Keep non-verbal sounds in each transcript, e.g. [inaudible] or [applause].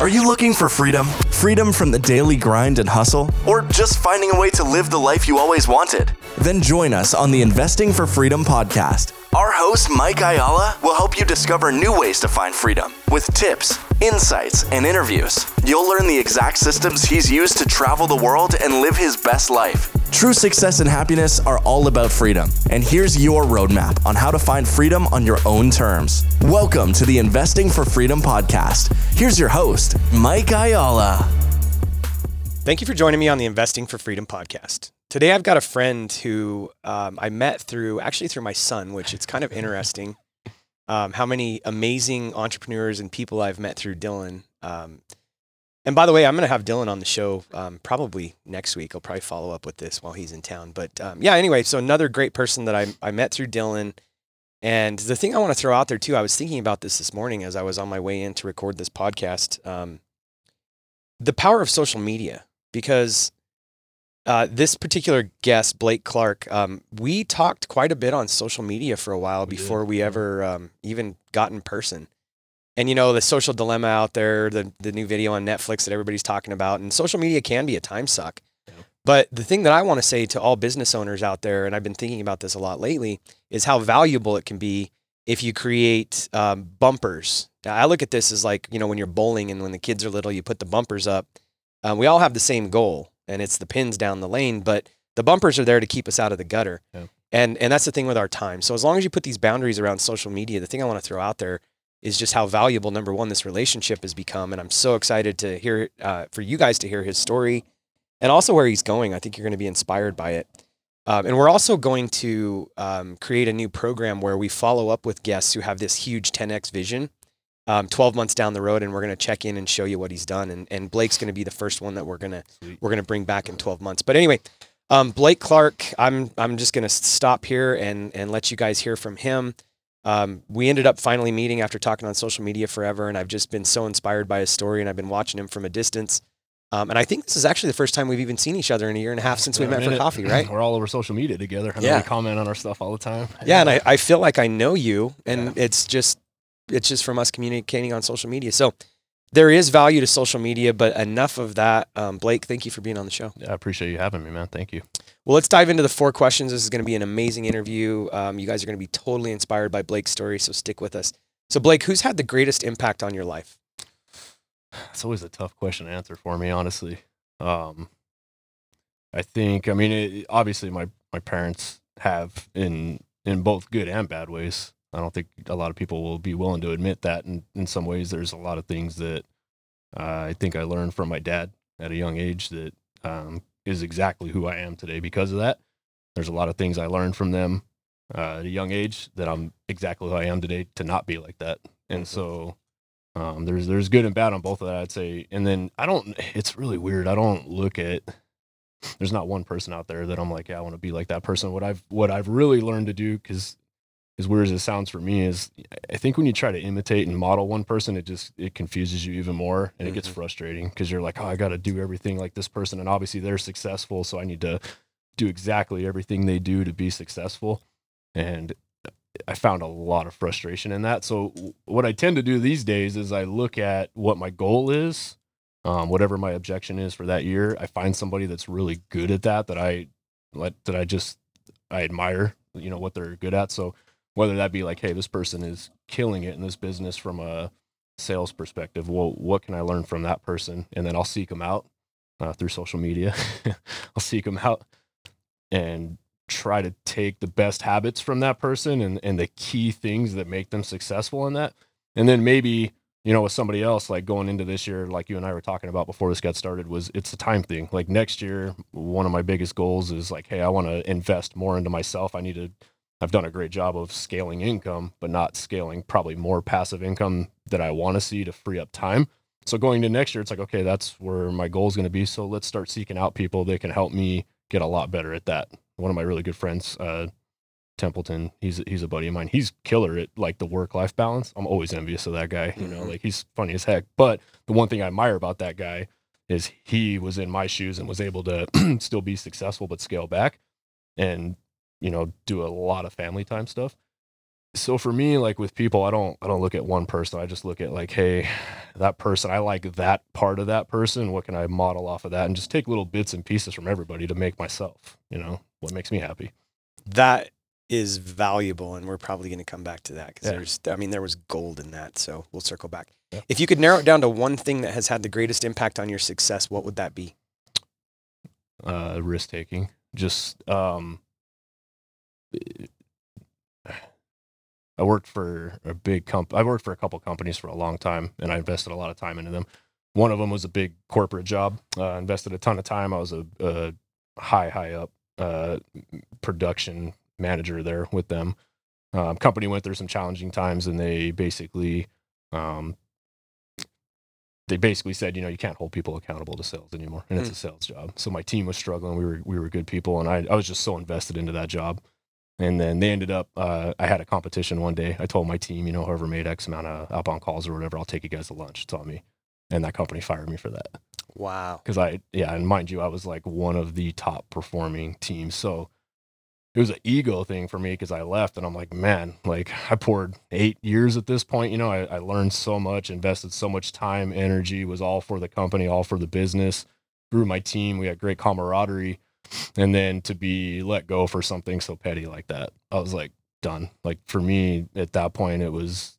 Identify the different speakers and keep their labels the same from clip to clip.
Speaker 1: Are you looking for freedom? Freedom from the daily grind and hustle? Or just finding a way to live the life you always wanted? Then join us on the Investing for Freedom podcast. Our host, Mike Ayala, will help you discover new ways to find freedom with tips, insights, and interviews. You'll learn the exact systems he's used to travel the world and live his best life. True success and happiness are all about freedom. And here's your roadmap on how to find freedom on your own terms. Welcome to the Investing for Freedom podcast. Here's your host, Mike Ayala.
Speaker 2: Thank you for joining me on the Investing for Freedom podcast. Today, I've got a friend who um, I met through actually through my son, which it's kind of interesting um, how many amazing entrepreneurs and people I've met through Dylan. Um, and by the way, I'm going to have Dylan on the show um, probably next week. I'll probably follow up with this while he's in town. But um, yeah, anyway, so another great person that I, I met through Dylan. And the thing I want to throw out there too, I was thinking about this this morning as I was on my way in to record this podcast. Um, the power of social media, because uh, this particular guest, Blake Clark, um, we talked quite a bit on social media for a while
Speaker 3: We did,
Speaker 2: before we ever um, even got in person. And you know the social dilemma out there, the the new video on Netflix that everybody's talking about, and social media can be a time suck.
Speaker 3: Yeah.
Speaker 2: But the thing that I want to say to all business owners out there, and I've been thinking about this a lot lately, is how valuable it can be if you create um, bumpers. Now, I look at this as like you know when you're bowling and when the kids are little, you put the bumpers up. Um, we all have the same goal, and it's the pins down the lane, but the bumpers are there to keep us out of the gutter.
Speaker 3: Yeah.
Speaker 2: And and that's the thing with our time. So as long as you put these boundaries around social media, the thing I want to throw out there is just how valuable number one this relationship has become, and I'm so excited to hear uh, for you guys to hear his story, and also where he's going. I think you're going to be inspired by it. Um, and we're also going to um, create a new program where we follow up with guests who have this huge 10x vision, um, 12 months down the road, and we're going to check in and show you what he's done. And, and Blake's going to be the first one that we're going to we're going to bring back in 12 months. But anyway, um, Blake Clark, I'm I'm just going to stop here and and let you guys hear from him. Um, we ended up finally meeting after talking on social media forever, and I've just been so inspired by his story, and I've been watching him from a distance. Um, and I think this is actually the first time we've even seen each other in a year and a half since we met for
Speaker 3: it-
Speaker 2: coffee, [clears throat] right?
Speaker 3: We're all over social media together. I
Speaker 2: Yeah.
Speaker 3: we comment on our stuff all the time.
Speaker 2: Yeah, and I, [laughs] I feel like I know you, and
Speaker 3: Yeah.
Speaker 2: it's just it's just from us communicating on social media. So there is value to social media, but enough of that. Um, Blake, thank you for being on the show.
Speaker 3: Yeah, I appreciate you having me, man. Thank you.
Speaker 2: Well, let's dive into the four questions. This is going to be an amazing interview. Um, you guys are going to be totally inspired by Blake's story, so stick with us. So, Blake, who's had the greatest impact on your life?
Speaker 3: It's always a tough question to answer for me, honestly. Um, I think, I mean, it, obviously, my my parents have in in both good and bad ways. I don't think a lot of people will be willing to admit that. And in some ways, there's a lot of things that uh, I think I learned from my dad at a young age that um, is exactly who I am today because of that. There's a lot of things I learned from them uh, at a young age that I'm exactly who I am today to not be like that. And so um, there's there's good and bad on both of that, I'd say. And then I don't. It's really weird. I don't look at. There's not one person out there that I'm like, yeah, I want to be like that person. What I've what I've really learned to do, because as weird as it sounds for me, is I think when you try to imitate and model one person, it just it confuses you even more, and it gets
Speaker 2: Mhm.
Speaker 3: frustrating because you're like, oh, I got to do everything like this person, and obviously they're successful, so I need to do exactly everything they do to be successful. And I found a lot of frustration in that. So what I tend to do these days is I look at what my goal is, um, whatever my objection is for that year. I find somebody that's really good at that that I that I just I admire, you know, what they're good at. So whether that be like, hey, this person is killing it in this business from a sales perspective. Well, what can I learn from that person? And then I'll seek them out uh, through social media. [laughs] I'll seek them out and try to take the best habits from that person and, and the key things that make them successful in that. And then maybe, you know, with somebody else, like going into this year, like you and I were talking about before this got started, was it's a time thing. Like next year, one of my biggest goals is like, hey, I want to invest more into myself. I need to, I've done a great job of scaling income, but not scaling probably more passive income that I want to see to free up time. So going to next year, it's like, okay, that's where my goal is going to be. So let's start seeking out people that can help me get a lot better at that. One of my really good friends, uh, Templeton, he's he's a buddy of mine. He's killer at like the work life balance. I'm always envious of that guy. You know,
Speaker 2: Mhm.
Speaker 3: like he's funny as heck. But the one thing I admire about that guy is he was in my shoes and was able to [clears throat] still be successful but scale back and you know do a lot of family time stuff. so for me, like with people, I don't I don't look at one person. I just look at like, hey, that person, I like that part of that person. What can I model off of that? And just take little bits and pieces from everybody to make myself, you know, what makes me happy.
Speaker 2: That is valuable, and we're probably going to come back to that because
Speaker 3: Yeah.
Speaker 2: there's, I mean, there was gold in that. So we'll circle back.
Speaker 3: Yeah.
Speaker 2: If you could narrow it down to one thing that has had the greatest impact on your success, what would that be?
Speaker 3: Uh risk taking. Just um I worked for a big comp I worked for a couple companies for a long time and I invested a lot of time into them. One of them was a big corporate job. Uh, invested a ton of time. I was a, a high, high up uh, production manager there with them. Um, company went through some challenging times, and they basically, um, they basically said, you know, you can't hold people accountable to sales anymore, and it's
Speaker 2: Hmm.
Speaker 3: a sales job. So my team was struggling. We were we were good people, and I I was just so invested into that job. And then they ended up. Uh, I had a competition one day. I told my team, you know, whoever made X amount of outbound calls or whatever, I'll take you guys to lunch. It's on me. And that company fired me for that
Speaker 2: Wow.
Speaker 3: because I yeah, and mind you, I was like one of the top performing teams. So it was an ego thing for me because I left and I'm like, man, like I poured eight years at this point. You know, I, I learned so much, invested so much time, energy, was all for the company, all for the business, grew my team. We had great camaraderie. And then to be let go for something so petty like that, I was like, done. Like for me at that point, it was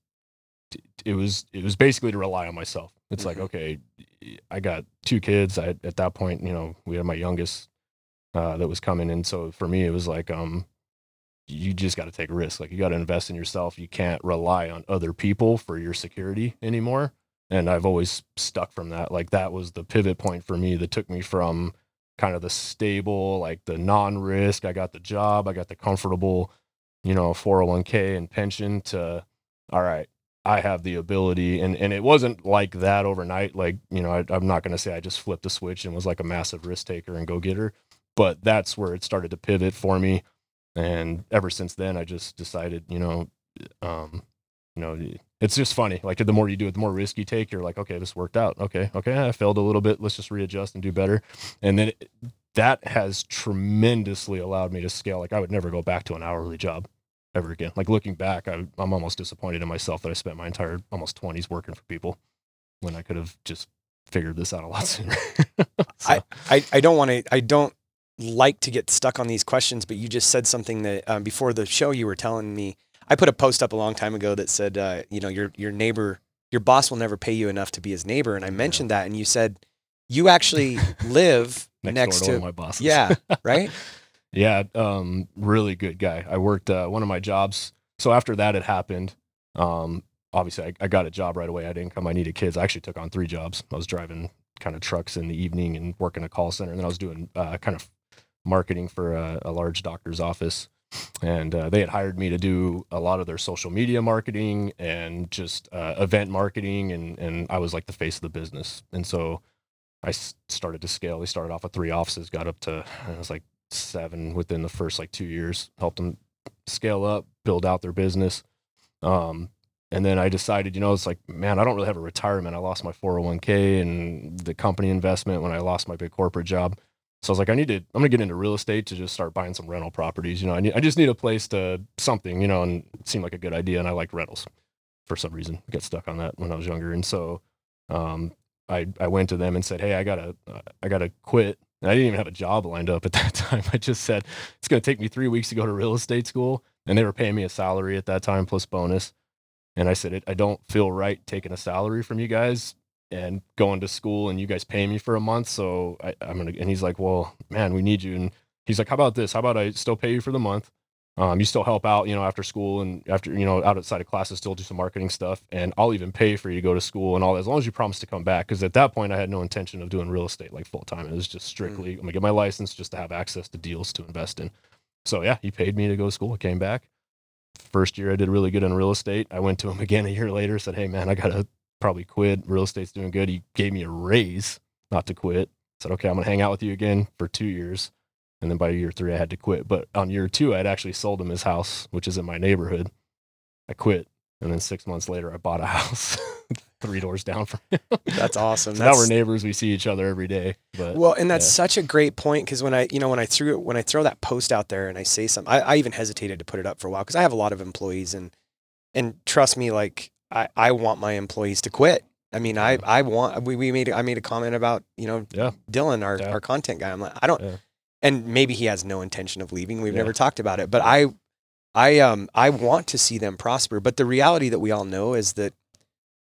Speaker 3: it was it was basically to rely on myself. It's like,
Speaker 2: Mhm.
Speaker 3: okay, I got two kids. I at that point, you know, we had my youngest uh, that was coming, and so for me, it was like, um, you just got to take risks. Like you got to invest in yourself. You can't rely on other people for your security anymore. And I've always stuck from that. Like that was the pivot point for me that took me from kind of the stable, like the non-risk. I got the job. I got the comfortable, you know, 401k and pension to, all right, I have the ability, and and it wasn't like that overnight. Like you know, I, I'm not going to say I just flipped a switch and was like a massive risk taker and go getter, but that's where it started to pivot for me. And ever since then, I just decided, you know, um, you know, it's just funny. Like the more you do it, the more risk you take. You're like, okay, this worked out. Okay, okay, I failed a little bit. Let's just readjust and do better. And then it, that has tremendously allowed me to scale. Like I would never go back to an hourly job ever again. Like looking back, I, I'm almost disappointed in myself that I spent my entire almost 20s working for people when I could have just figured this out a lot sooner. [laughs] So,
Speaker 2: I, I don't want to, I don't like to get stuck on these questions, but you just said something that um, before the show you were telling me. I put a post up a long time ago that said, uh, you know, your your neighbor, your boss will never pay you enough to be his neighbor, and I mentioned that, and you said you actually [laughs] live
Speaker 3: next,
Speaker 2: next,
Speaker 3: to,
Speaker 2: to,
Speaker 3: my boss.
Speaker 2: yeah, [laughs] right?
Speaker 3: Yeah, um, really good guy. I worked uh, one of my jobs. So after that had happened, um, obviously I, I got a job right away. I had income. I needed kids. I actually took on three jobs. I was driving kind of trucks in the evening and working a call center, and then I was doing uh, kind of marketing for a, a large doctor's office. And uh, they had hired me to do a lot of their social media marketing and just uh, event marketing, and and I was like the face of the business. And so i started to scale. We started off with three offices, got up to it was like seven within the first like two years. Helped them scale up, build out their business. Um, and then I decided, you know, it's like, man, I don't really have a retirement. I lost my 401k and the company investment when I lost my big corporate job. So I was like, I need to, I'm gonna get into real estate to just start buying some rental properties. You know, I need, I just need a place to something, you know, and it seemed like a good idea. And I like rentals for some reason. I got stuck on that when I was younger. And so, um, I, I went to them and said, Hey, I gotta, I gotta quit. And I didn't even have a job lined up at [laughs] that time. I just said, it's going to take me three weeks to go to real estate school. And they were paying me a salary at that time plus bonus. And I said, I don't feel right taking a salary from you guys and going to school and you guys pay me for a month. So I, I'm going to, and he's like, well, man, we need you. And he's like, how about this? How about I still pay you for the month? Um, you still help out, you know, after school and after, you know, outside of classes, still do some marketing stuff. And I'll even pay for you to go to school and all as long as you promise to come back. Cause at that point I had no intention of doing real estate like full time. It was just strictly, I'm gonna get my license just to have access to deals to invest in. So yeah, he paid me to go to school. I came back. First year I did really good in real estate. I went to him again a year later, said, Hey man, I gotta probably quit. Real estate's doing good. He gave me a raise not to quit. said, Okay, I'm gonna hang out with you again for two years. And then by year three, I had to quit. But on year two, I had actually sold him his house, which is in my neighborhood. I quit. And then six months later, I bought a [laughs] house three doors down from him.
Speaker 2: That's awesome. [laughs]
Speaker 3: So
Speaker 2: That's,
Speaker 3: now we're neighbors. We see each other every day. But
Speaker 2: Well, and that's
Speaker 3: yeah.
Speaker 2: such a great point because when I, you know, when I threw when I throw that post out there and I say something, I, I even hesitated to put it up for a while because I have a lot of employees and and trust me, like I, I want my employees to quit. I mean, I, I want, we, we made, I made a comment about, you know,
Speaker 3: Yeah.
Speaker 2: Dylan, our,
Speaker 3: Yeah.
Speaker 2: our content guy. I'm like, I don't,
Speaker 3: Yeah.
Speaker 2: and maybe he has no intention of leaving. We've never talked about it, but I, I, um, I want to see them prosper. But the reality that we all know is that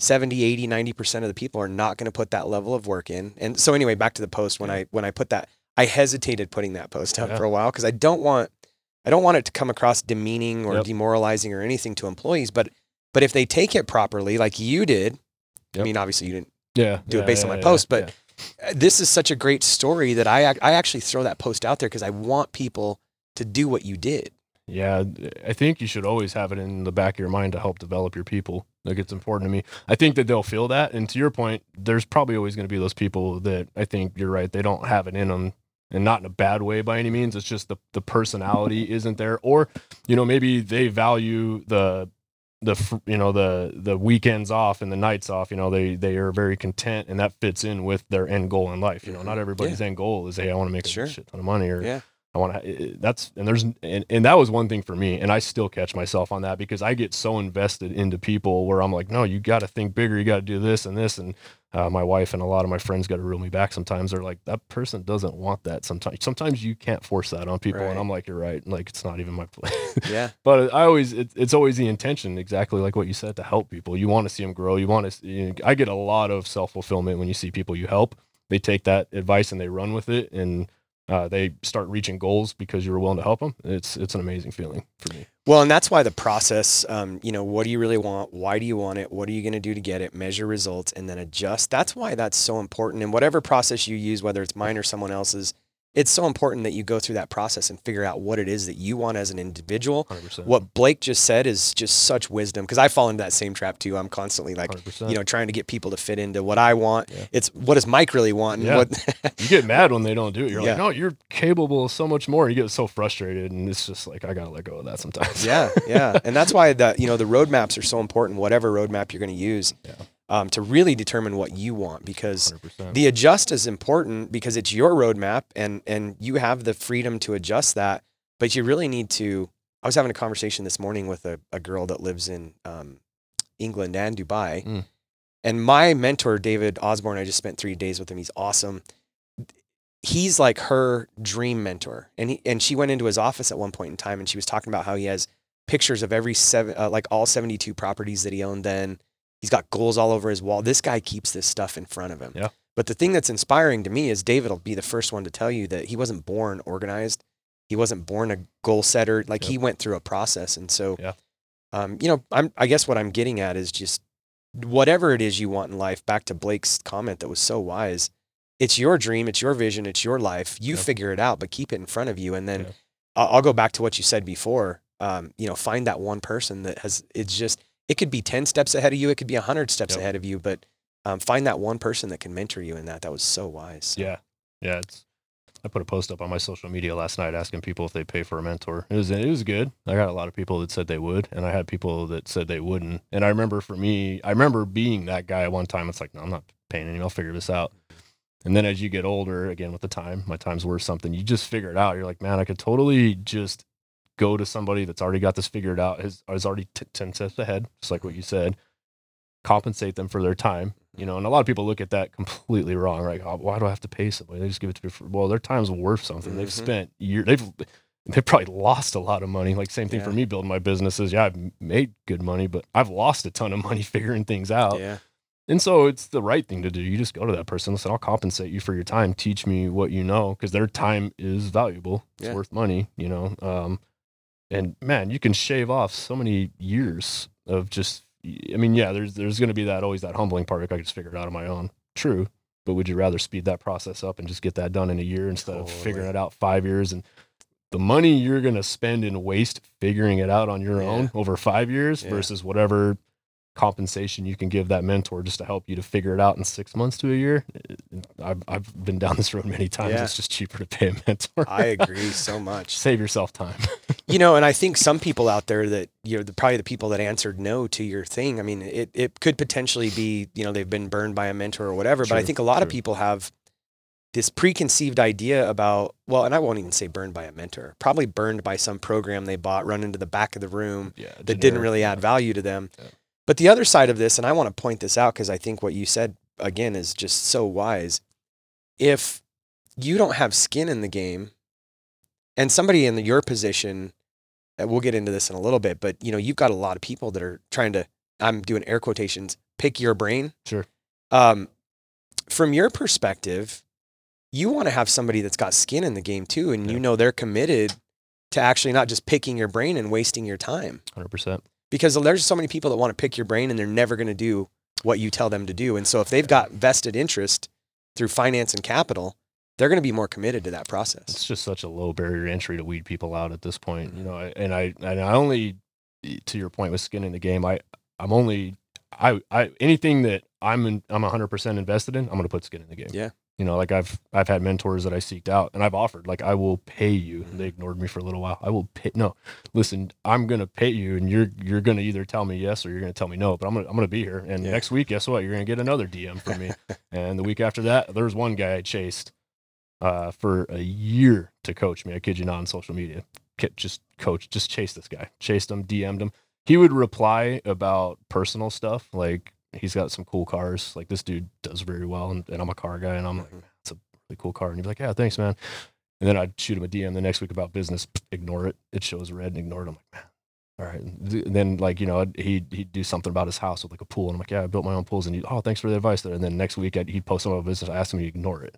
Speaker 2: 70, 80, 90% of the people are not going to put that level of work in. And so anyway, back to the post when. I, when I put that, I hesitated putting that post up for a while because I don't want, I don't want it to come across demeaning or
Speaker 3: Yep.
Speaker 2: demoralizing or anything to employees. But, but if they take it properly, like you did, I mean, obviously you didn't
Speaker 3: Yeah.
Speaker 2: do it
Speaker 3: yeah,
Speaker 2: based on my
Speaker 3: yeah,
Speaker 2: post, but
Speaker 3: yeah.
Speaker 2: uh, this is such a great story that I I actually throw that post out there because I want people to do what you did.
Speaker 3: Yeah, I think you should always have it in the back of your mind to help develop your people. Like it's important to me. I think that they'll feel that. And to your point, there's probably always going to be those people that I think you're right. They don't have it in them, and not in a bad way by any means. It's just the the personality isn't there, or you know maybe they value the the you know the the weekends off and the nights off. You know they they are very content, and that fits in with their end goal in life. You know, not mm-hmm. everybody's end goal is hey I want to make
Speaker 2: Sure.
Speaker 3: a shit ton of money or
Speaker 2: Yeah.
Speaker 3: I want to. That's and there's and, and that was one thing for me, and I still catch myself on that because I get so invested into people where I'm like, no, you got to think bigger. You got to do this and this, and uh, my wife and a lot of my friends got to reel me back. Sometimes they're like, that person doesn't want that. Sometimes, sometimes you can't force that on people,
Speaker 2: Right.
Speaker 3: and I'm like, you're right. Like it's not even my place. [laughs]
Speaker 2: Yeah.
Speaker 3: but I always, it, it's always the intention, exactly like what you said, to help people. You want to see them grow. You want to. You know, I get a lot of self fulfillment when you see people you help. They take that advice and they run with it, and uh, they start reaching goals because you were willing to help them. It's it's an amazing feeling for me.
Speaker 2: Well, and that's why the process, um, you know, what do you really want? Why do you want it? What are you going to do to get it? Measure results and then adjust. That's why that's so important. And whatever process you use, whether it's mine or someone else's, it's so important that you go through that process and figure out what it is that you want as an individual.
Speaker 3: 100%.
Speaker 2: What Blake just said is just such wisdom because I fall into that same trap too. I'm constantly like,
Speaker 3: 100%.
Speaker 2: you know, trying to get people to fit into what I want.
Speaker 3: Yeah.
Speaker 2: It's what does Mike really want? And
Speaker 3: Yeah.
Speaker 2: what [laughs]
Speaker 3: you get mad when they don't do it. You're
Speaker 2: Yeah.
Speaker 3: like, no, you're capable of so much more. You get so frustrated, and it's just like I gotta let go of that sometimes.
Speaker 2: yeah, yeah. [laughs] And that's why the you know the roadmaps are so important. Whatever roadmap you're going to use,
Speaker 3: Yeah.
Speaker 2: Um, to really determine what you want, because
Speaker 3: 100%.
Speaker 2: the adjust is important because it's your roadmap, and and you have the freedom to adjust that. But you really need to. I was having a conversation this morning with a, a girl that lives in um, England and Dubai,
Speaker 3: Mm.
Speaker 2: and my mentor David Osborne. I just spent three days with him. He's awesome. He's like her dream mentor, and he and she went into his office at one point in time, and she was talking about how he has pictures of every seven, uh, like all seventy two properties that he owned. Then he's got goals all over his wall. This guy keeps this stuff in front of him.
Speaker 3: Yeah.
Speaker 2: But the thing that's inspiring to me is David will be the first one to tell you that he wasn't born organized. He wasn't born a goal setter. Like
Speaker 3: Yep.
Speaker 2: he went through a process, and so,
Speaker 3: Yeah.
Speaker 2: um, you know, I'm. I guess what I'm getting at is just whatever it is you want in life. Back to Blake's comment that was so wise. It's your dream. It's your vision. It's your life. You
Speaker 3: Yeah.
Speaker 2: figure it out, but keep it in front of you. And then
Speaker 3: Yeah.
Speaker 2: I'll, I'll go back to what you said before. Um, you know, find that one person that has. It's just. It could be ten steps ahead of you. It could be hundred steps
Speaker 3: Yep.
Speaker 2: ahead of you. But um, find that one person that can mentor you in that. That was so wise.
Speaker 3: Yeah, yeah. It's. I put a post up on my social media last night asking people if they pay for a mentor. It was it was good. I got a lot of people that said they would, and I had people that said they wouldn't. And I remember for me, I remember being that guy one time. It's like, no, I'm not paying any. I'll figure this out. And then as you get older, again with the time, my time's worth something. You just figure it out. You're like, man, I could totally just go to somebody that's already got this figured out. Has is already t- ten steps ahead, just like what you said. Compensate them for their time, you know. And a lot of people look at that completely wrong. Right? Oh, why do I have to pay somebody? They just give it to me for well, their time's worth something. They've
Speaker 2: Mhm.
Speaker 3: spent years. They've they've probably lost a lot of money. Like same thing for me building my businesses. Yeah, I've made good money, but I've lost a ton of money [laughs] figuring things out.
Speaker 2: Yeah.
Speaker 3: And so it's the right thing to do. You just go to that person, listen, I'll compensate you for your time. Teach me what you know, because their time is valuable. It's
Speaker 2: Yeah.
Speaker 3: worth money, you know. Um, and man, you can shave off so many years of just. I mean, yeah, there's there's going to be that always that humbling part. If I could just figure it out on my own, true. But would you rather speed that process up and just get that done in a year instead of figuring it out five years and the money you're going to spend and waste figuring it out on your
Speaker 2: Yeah.
Speaker 3: own over five years
Speaker 2: Yeah.
Speaker 3: versus whatever compensation you can give that mentor just to help you to figure it out in six months to a year. Eh, I've, I've been down this road many times.
Speaker 2: Yeah.
Speaker 3: It's just cheaper to pay a mentor.
Speaker 2: I agree so [laughs] much.
Speaker 3: Save yourself time. [laughs]
Speaker 2: You know, and I think some people out there that you know, the, probably the people that answered no to your thing. I mean, it it could potentially be you know they've been burned by a mentor or whatever. but I think a lot of people have this preconceived idea about well, and I won't even say burned by a mentor, probably burned by some program they bought, run into the back of the room
Speaker 3: Yeah,
Speaker 2: that didn't
Speaker 3: generic,
Speaker 2: really
Speaker 3: yeah.
Speaker 2: add value to them.
Speaker 3: Yeah.
Speaker 2: But the other side of this, and I want to point this out because I think what you said again is just so wise. If you don't have skin in the game, and somebody in your position, we'll get into this in a little bit, but you know, you've got a lot of people that are trying to, I'm doing air quotations, pick your brain.
Speaker 3: Sure.
Speaker 2: Um, from your perspective, you want to have somebody that's got skin in the game too, and you know they're committed to actually not just picking your brain and wasting your time
Speaker 3: Hundred percent.
Speaker 2: Because there's so many people that want to pick your brain and they're never going to do what you tell them to do. And so if they've got vested interest through finance and capital, they're going to be more committed to that process.
Speaker 3: It's just such a low barrier entry to weed people out at this point,
Speaker 2: Mm-hmm.
Speaker 3: you know. And I and I only, to your point with skin in the game, I I'm only I I anything that I'm in, I'm 100 percent invested in, I'm gonna put skin in the game.
Speaker 2: Yeah.
Speaker 3: You know, like I've I've had mentors that I seeked out and I've offered like I will pay you.
Speaker 2: Mhm.
Speaker 3: They ignored me for a little while. I will pay. No, listen, I'm gonna pay you, and you're you're gonna either tell me yes or you're gonna tell me no. But I'm gonna I'm gonna be here. And
Speaker 2: Yeah.
Speaker 3: next week, guess what? You're gonna get another DM from me. and the week after that, there's one guy I chased uh, for a year to coach me. I kid you not on social media. Just coach, just chase this guy. Chased him, DM'd him. He would reply about personal stuff. Like he's got some cool cars. Like this dude does very well. And, and I'm a car guy. And I'm like, mm-hmm. it's a really cool car. And he'd like, yeah, thanks, man. And then I'd shoot him a DM the next week about business. Ignore it. It shows red and ignore it. I'm like, man. All right. And then like, you know, I'd- he'd, he'd do something about his house with like a pool. And I'm like, yeah, I built my own pools. And he, oh, thanks for the advice there. And then next week I'd, he'd post something about business. I asked him to ignore it.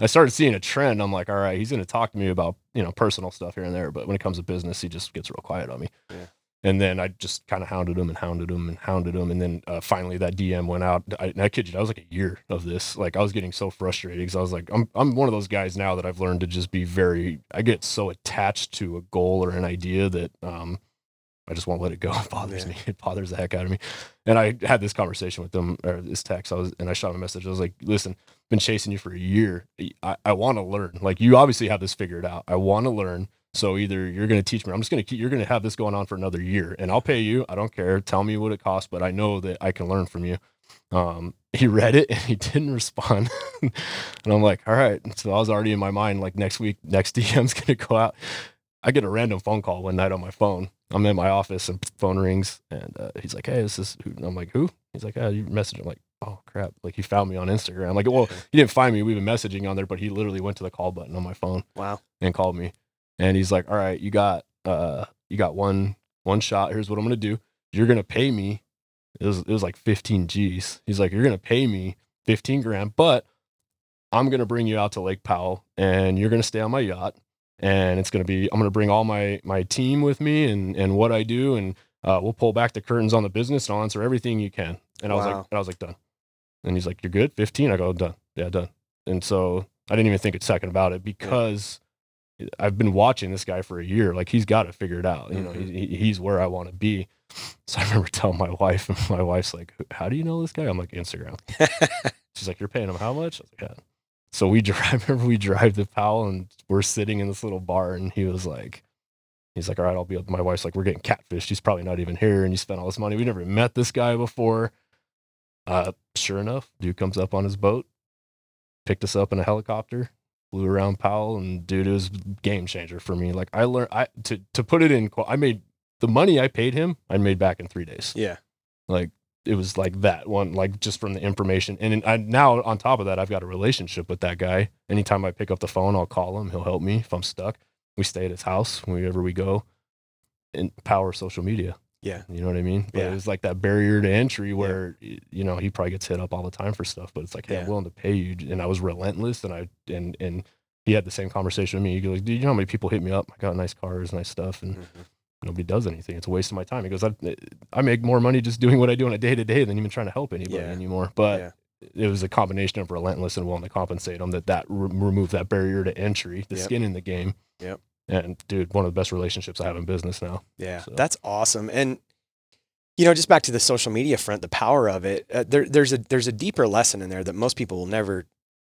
Speaker 3: I started seeing a trend. I'm like, all right, he's going to talk to me about, you know, personal stuff here and there. But when it comes to business, he just gets real quiet on me.
Speaker 2: Yeah.
Speaker 3: And then I just kind of hounded him and hounded him and hounded him. And then uh, finally that DM went out. I, and I kid you, that was like a year of this. Like I was getting so frustrated because I was like, I'm, I'm one of those guys now that I've learned to just be very, I get so attached to a goal or an idea that um, I just won't let it go. [laughs] It bothers
Speaker 2: Yeah.
Speaker 3: me. It bothers the heck out of me. And I had this conversation with them or this text. I was, and I shot him a message. I was like, listen, been chasing you for a year. I, I want to learn. Like you obviously have this figured out. I want to learn. So either you're going to teach me, I'm just going to keep, you're going to have this going on for another year and I'll pay you. I don't care. Tell me what it costs, but I know that I can learn from you. Um, [laughs] he read it and he didn't respond. [laughs] and I'm like, all right. So I was already in my mind, like next week, next [laughs] DM's going to go out. I get a random phone call one night on my phone. I'm in my office and phone rings and uh, he's like, Hey, this is who? And I'm like, who? He's like, oh, you messaged. I'm like, oh crap. Like he found me on Instagram. I'm like, well, he didn't find me. We've been messaging on there, but he literally went to the call button on my phone
Speaker 2: Wow.
Speaker 3: and called me. And he's like, all right, you got, uh, you got one, one shot. Here's what I'm going to do. You're going to pay me. It was, it was like 15 G's. He's like, you're going to pay me 15 grand, but I'm going to bring you out to Lake Powell and you're going to stay on my yacht. And it's going to be, I'm going to bring all my, my team with me and, and what I do. And, uh, we'll pull back the curtains on the business and I'll answer everything you can. And I was like, and I was like, done. And he's like, you're good. 15. I go, done. Yeah, done. And so I didn't even think a second about it because I've been watching this guy for a year. Like he's got it figured out. You know,
Speaker 2: Mhm.
Speaker 3: he, he- he's where I want to be. So I remember telling my wife, and my wife's like, "How do you know this guy?" I'm like, "Instagram." [laughs] She's like, "You're paying him how much?" I was like, "Yeah." So we [laughs] drive. I remember we drive to Powell, and we're sitting in this little bar, and he was like, "He's like, all right, I'll be." up." My wife's like, "We're getting catfished. He's probably not even here, and you spent all this money. We never met this guy before." Uh, sure enough, dude comes up on his boat, picked us up in a helicopter, flew around Powell, and dude, it was game changer for me. Like I learned, I to to put it in, I made the money I paid him, I made back in three days.
Speaker 2: yeah.
Speaker 3: Like it was like that one, like just from the information. And I, now on top of that, I've got a relationship with that guy. Anytime I pick up the phone, I'll call him. He'll help me if I'm stuck. We stay at his house wherever we go. And power social media.
Speaker 2: Yeah.
Speaker 3: You know what I mean? But
Speaker 2: Yeah.
Speaker 3: it was like that barrier to entry where, y- you know, he probably gets hit up all the time for stuff, but it's like, hey,
Speaker 2: Yeah.
Speaker 3: I'm willing to pay you. And I was relentless. And I, and, and he had the same conversation with me. He goes, dude, you know how many people hit me up? I got nice cars, nice stuff. And
Speaker 2: Mhm.
Speaker 3: nobody does anything. It's a waste of my time. He goes, I, I make more money just doing what I do on a day to day than even trying to help anybody
Speaker 2: Yeah.
Speaker 3: anymore. But
Speaker 2: Yeah.
Speaker 3: it was a combination of relentless and willing to compensate them that that re- removed that barrier to entry, the
Speaker 2: Yep.
Speaker 3: skin in the game.
Speaker 2: Yep.
Speaker 3: And dude, one of the best relationships I have in business now.
Speaker 2: Yeah,
Speaker 3: So-
Speaker 2: that's awesome. And you know, just back to the social media front, the power of it. Uh, there, there's a there's a deeper lesson in there that most people will never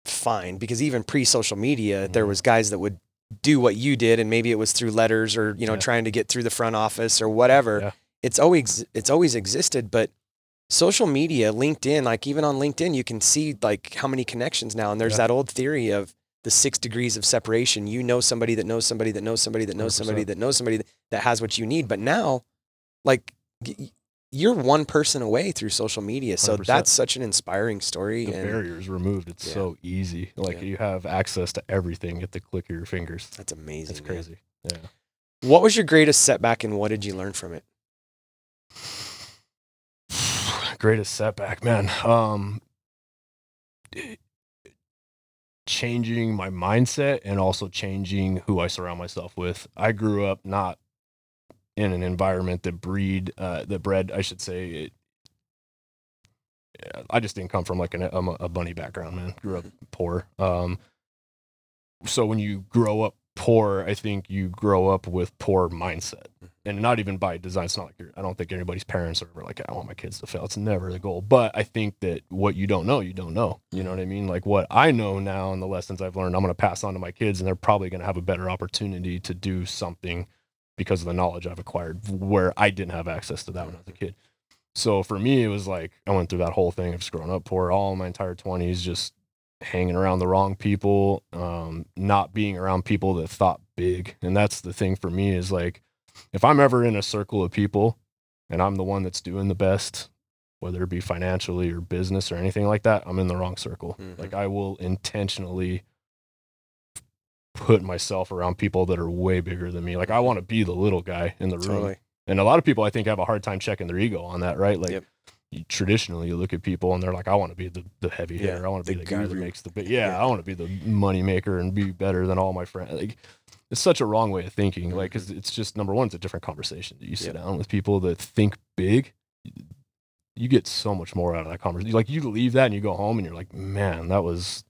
Speaker 2: find because even pre-social media, there
Speaker 3: Mhm.
Speaker 2: was guys that would do what you did, and maybe it was through letters or you know
Speaker 3: Yeah.
Speaker 2: trying to get through the front office or whatever.
Speaker 3: Yeah.
Speaker 2: It's always it's always existed, but social media, LinkedIn, like even on LinkedIn, you can see like how many connections now. And there's
Speaker 3: Yeah.
Speaker 2: that old theory of the six degrees of separation. You know somebody that knows somebody that knows somebody that knows somebody
Speaker 3: 100%.
Speaker 2: that knows somebody that, has what you need. But now, like, you're one person away through social media. So
Speaker 3: 100%.
Speaker 2: that's such an inspiring story.
Speaker 3: The
Speaker 2: and
Speaker 3: barriers removed. It's
Speaker 2: Yeah.
Speaker 3: so easy. Like
Speaker 2: Yeah.
Speaker 3: you have access to everything at the click of your fingers.
Speaker 2: that's amazing. Man.
Speaker 3: crazy. Yeah.
Speaker 2: What was your greatest setback and what did you learn from it? [sighs]
Speaker 3: greatest setback, man. Um, changing my mindset and also changing who I surround myself with. I grew up not in an environment that breed uh, that bred, I should say. It, yeah, I just didn't come from like an, a, a bunny background, man. Grew up poor. Um, so when you grow up poor, I think you grow up with poor mindset and not even by design. It's not like I don't think anybody's parents are ever like, I want my kids to fail. It's never the goal. But I think that what you don't know, you don't know. You know what I mean? Like what I know now and the lessons I've learned, I'm going to pass on to my kids, and they're probably going to have a better opportunity to do something because of the knowledge I've acquired where I didn't have access to that when I was a kid. So for me, it was like I went through that whole thing of just growing up poor all my entire 20s, just hanging around the wrong people, um, not being around people that thought big. And that's the thing for me is like, if I'm ever in a circle of people and I'm the one that's doing the best, whether it be financially or business or anything like that, I'm in the wrong circle.
Speaker 2: Mhm.
Speaker 3: Like I will intentionally put myself around people that are way bigger than me. Like I want to be the little guy in the room.
Speaker 2: Totally.
Speaker 3: And a lot of people I think have a hard time checking their ego on that, right? Like
Speaker 2: Yep.
Speaker 3: you, traditionally you look at people and they're like, I want to be the, the heavy
Speaker 2: Yeah,
Speaker 3: hitter. I want to be the guy that makes the big [laughs] yeah,
Speaker 2: Yeah.
Speaker 3: I want to be the money maker and be better than all my friends. Like it's such a wrong way of thinking. Like, mm-hmm. cause it's just number one, it's a different conversation. You sit
Speaker 2: Yep.
Speaker 3: down with people that think big, you get so much more out of that conversation. Like you leave that and you go home and you're like, man, that was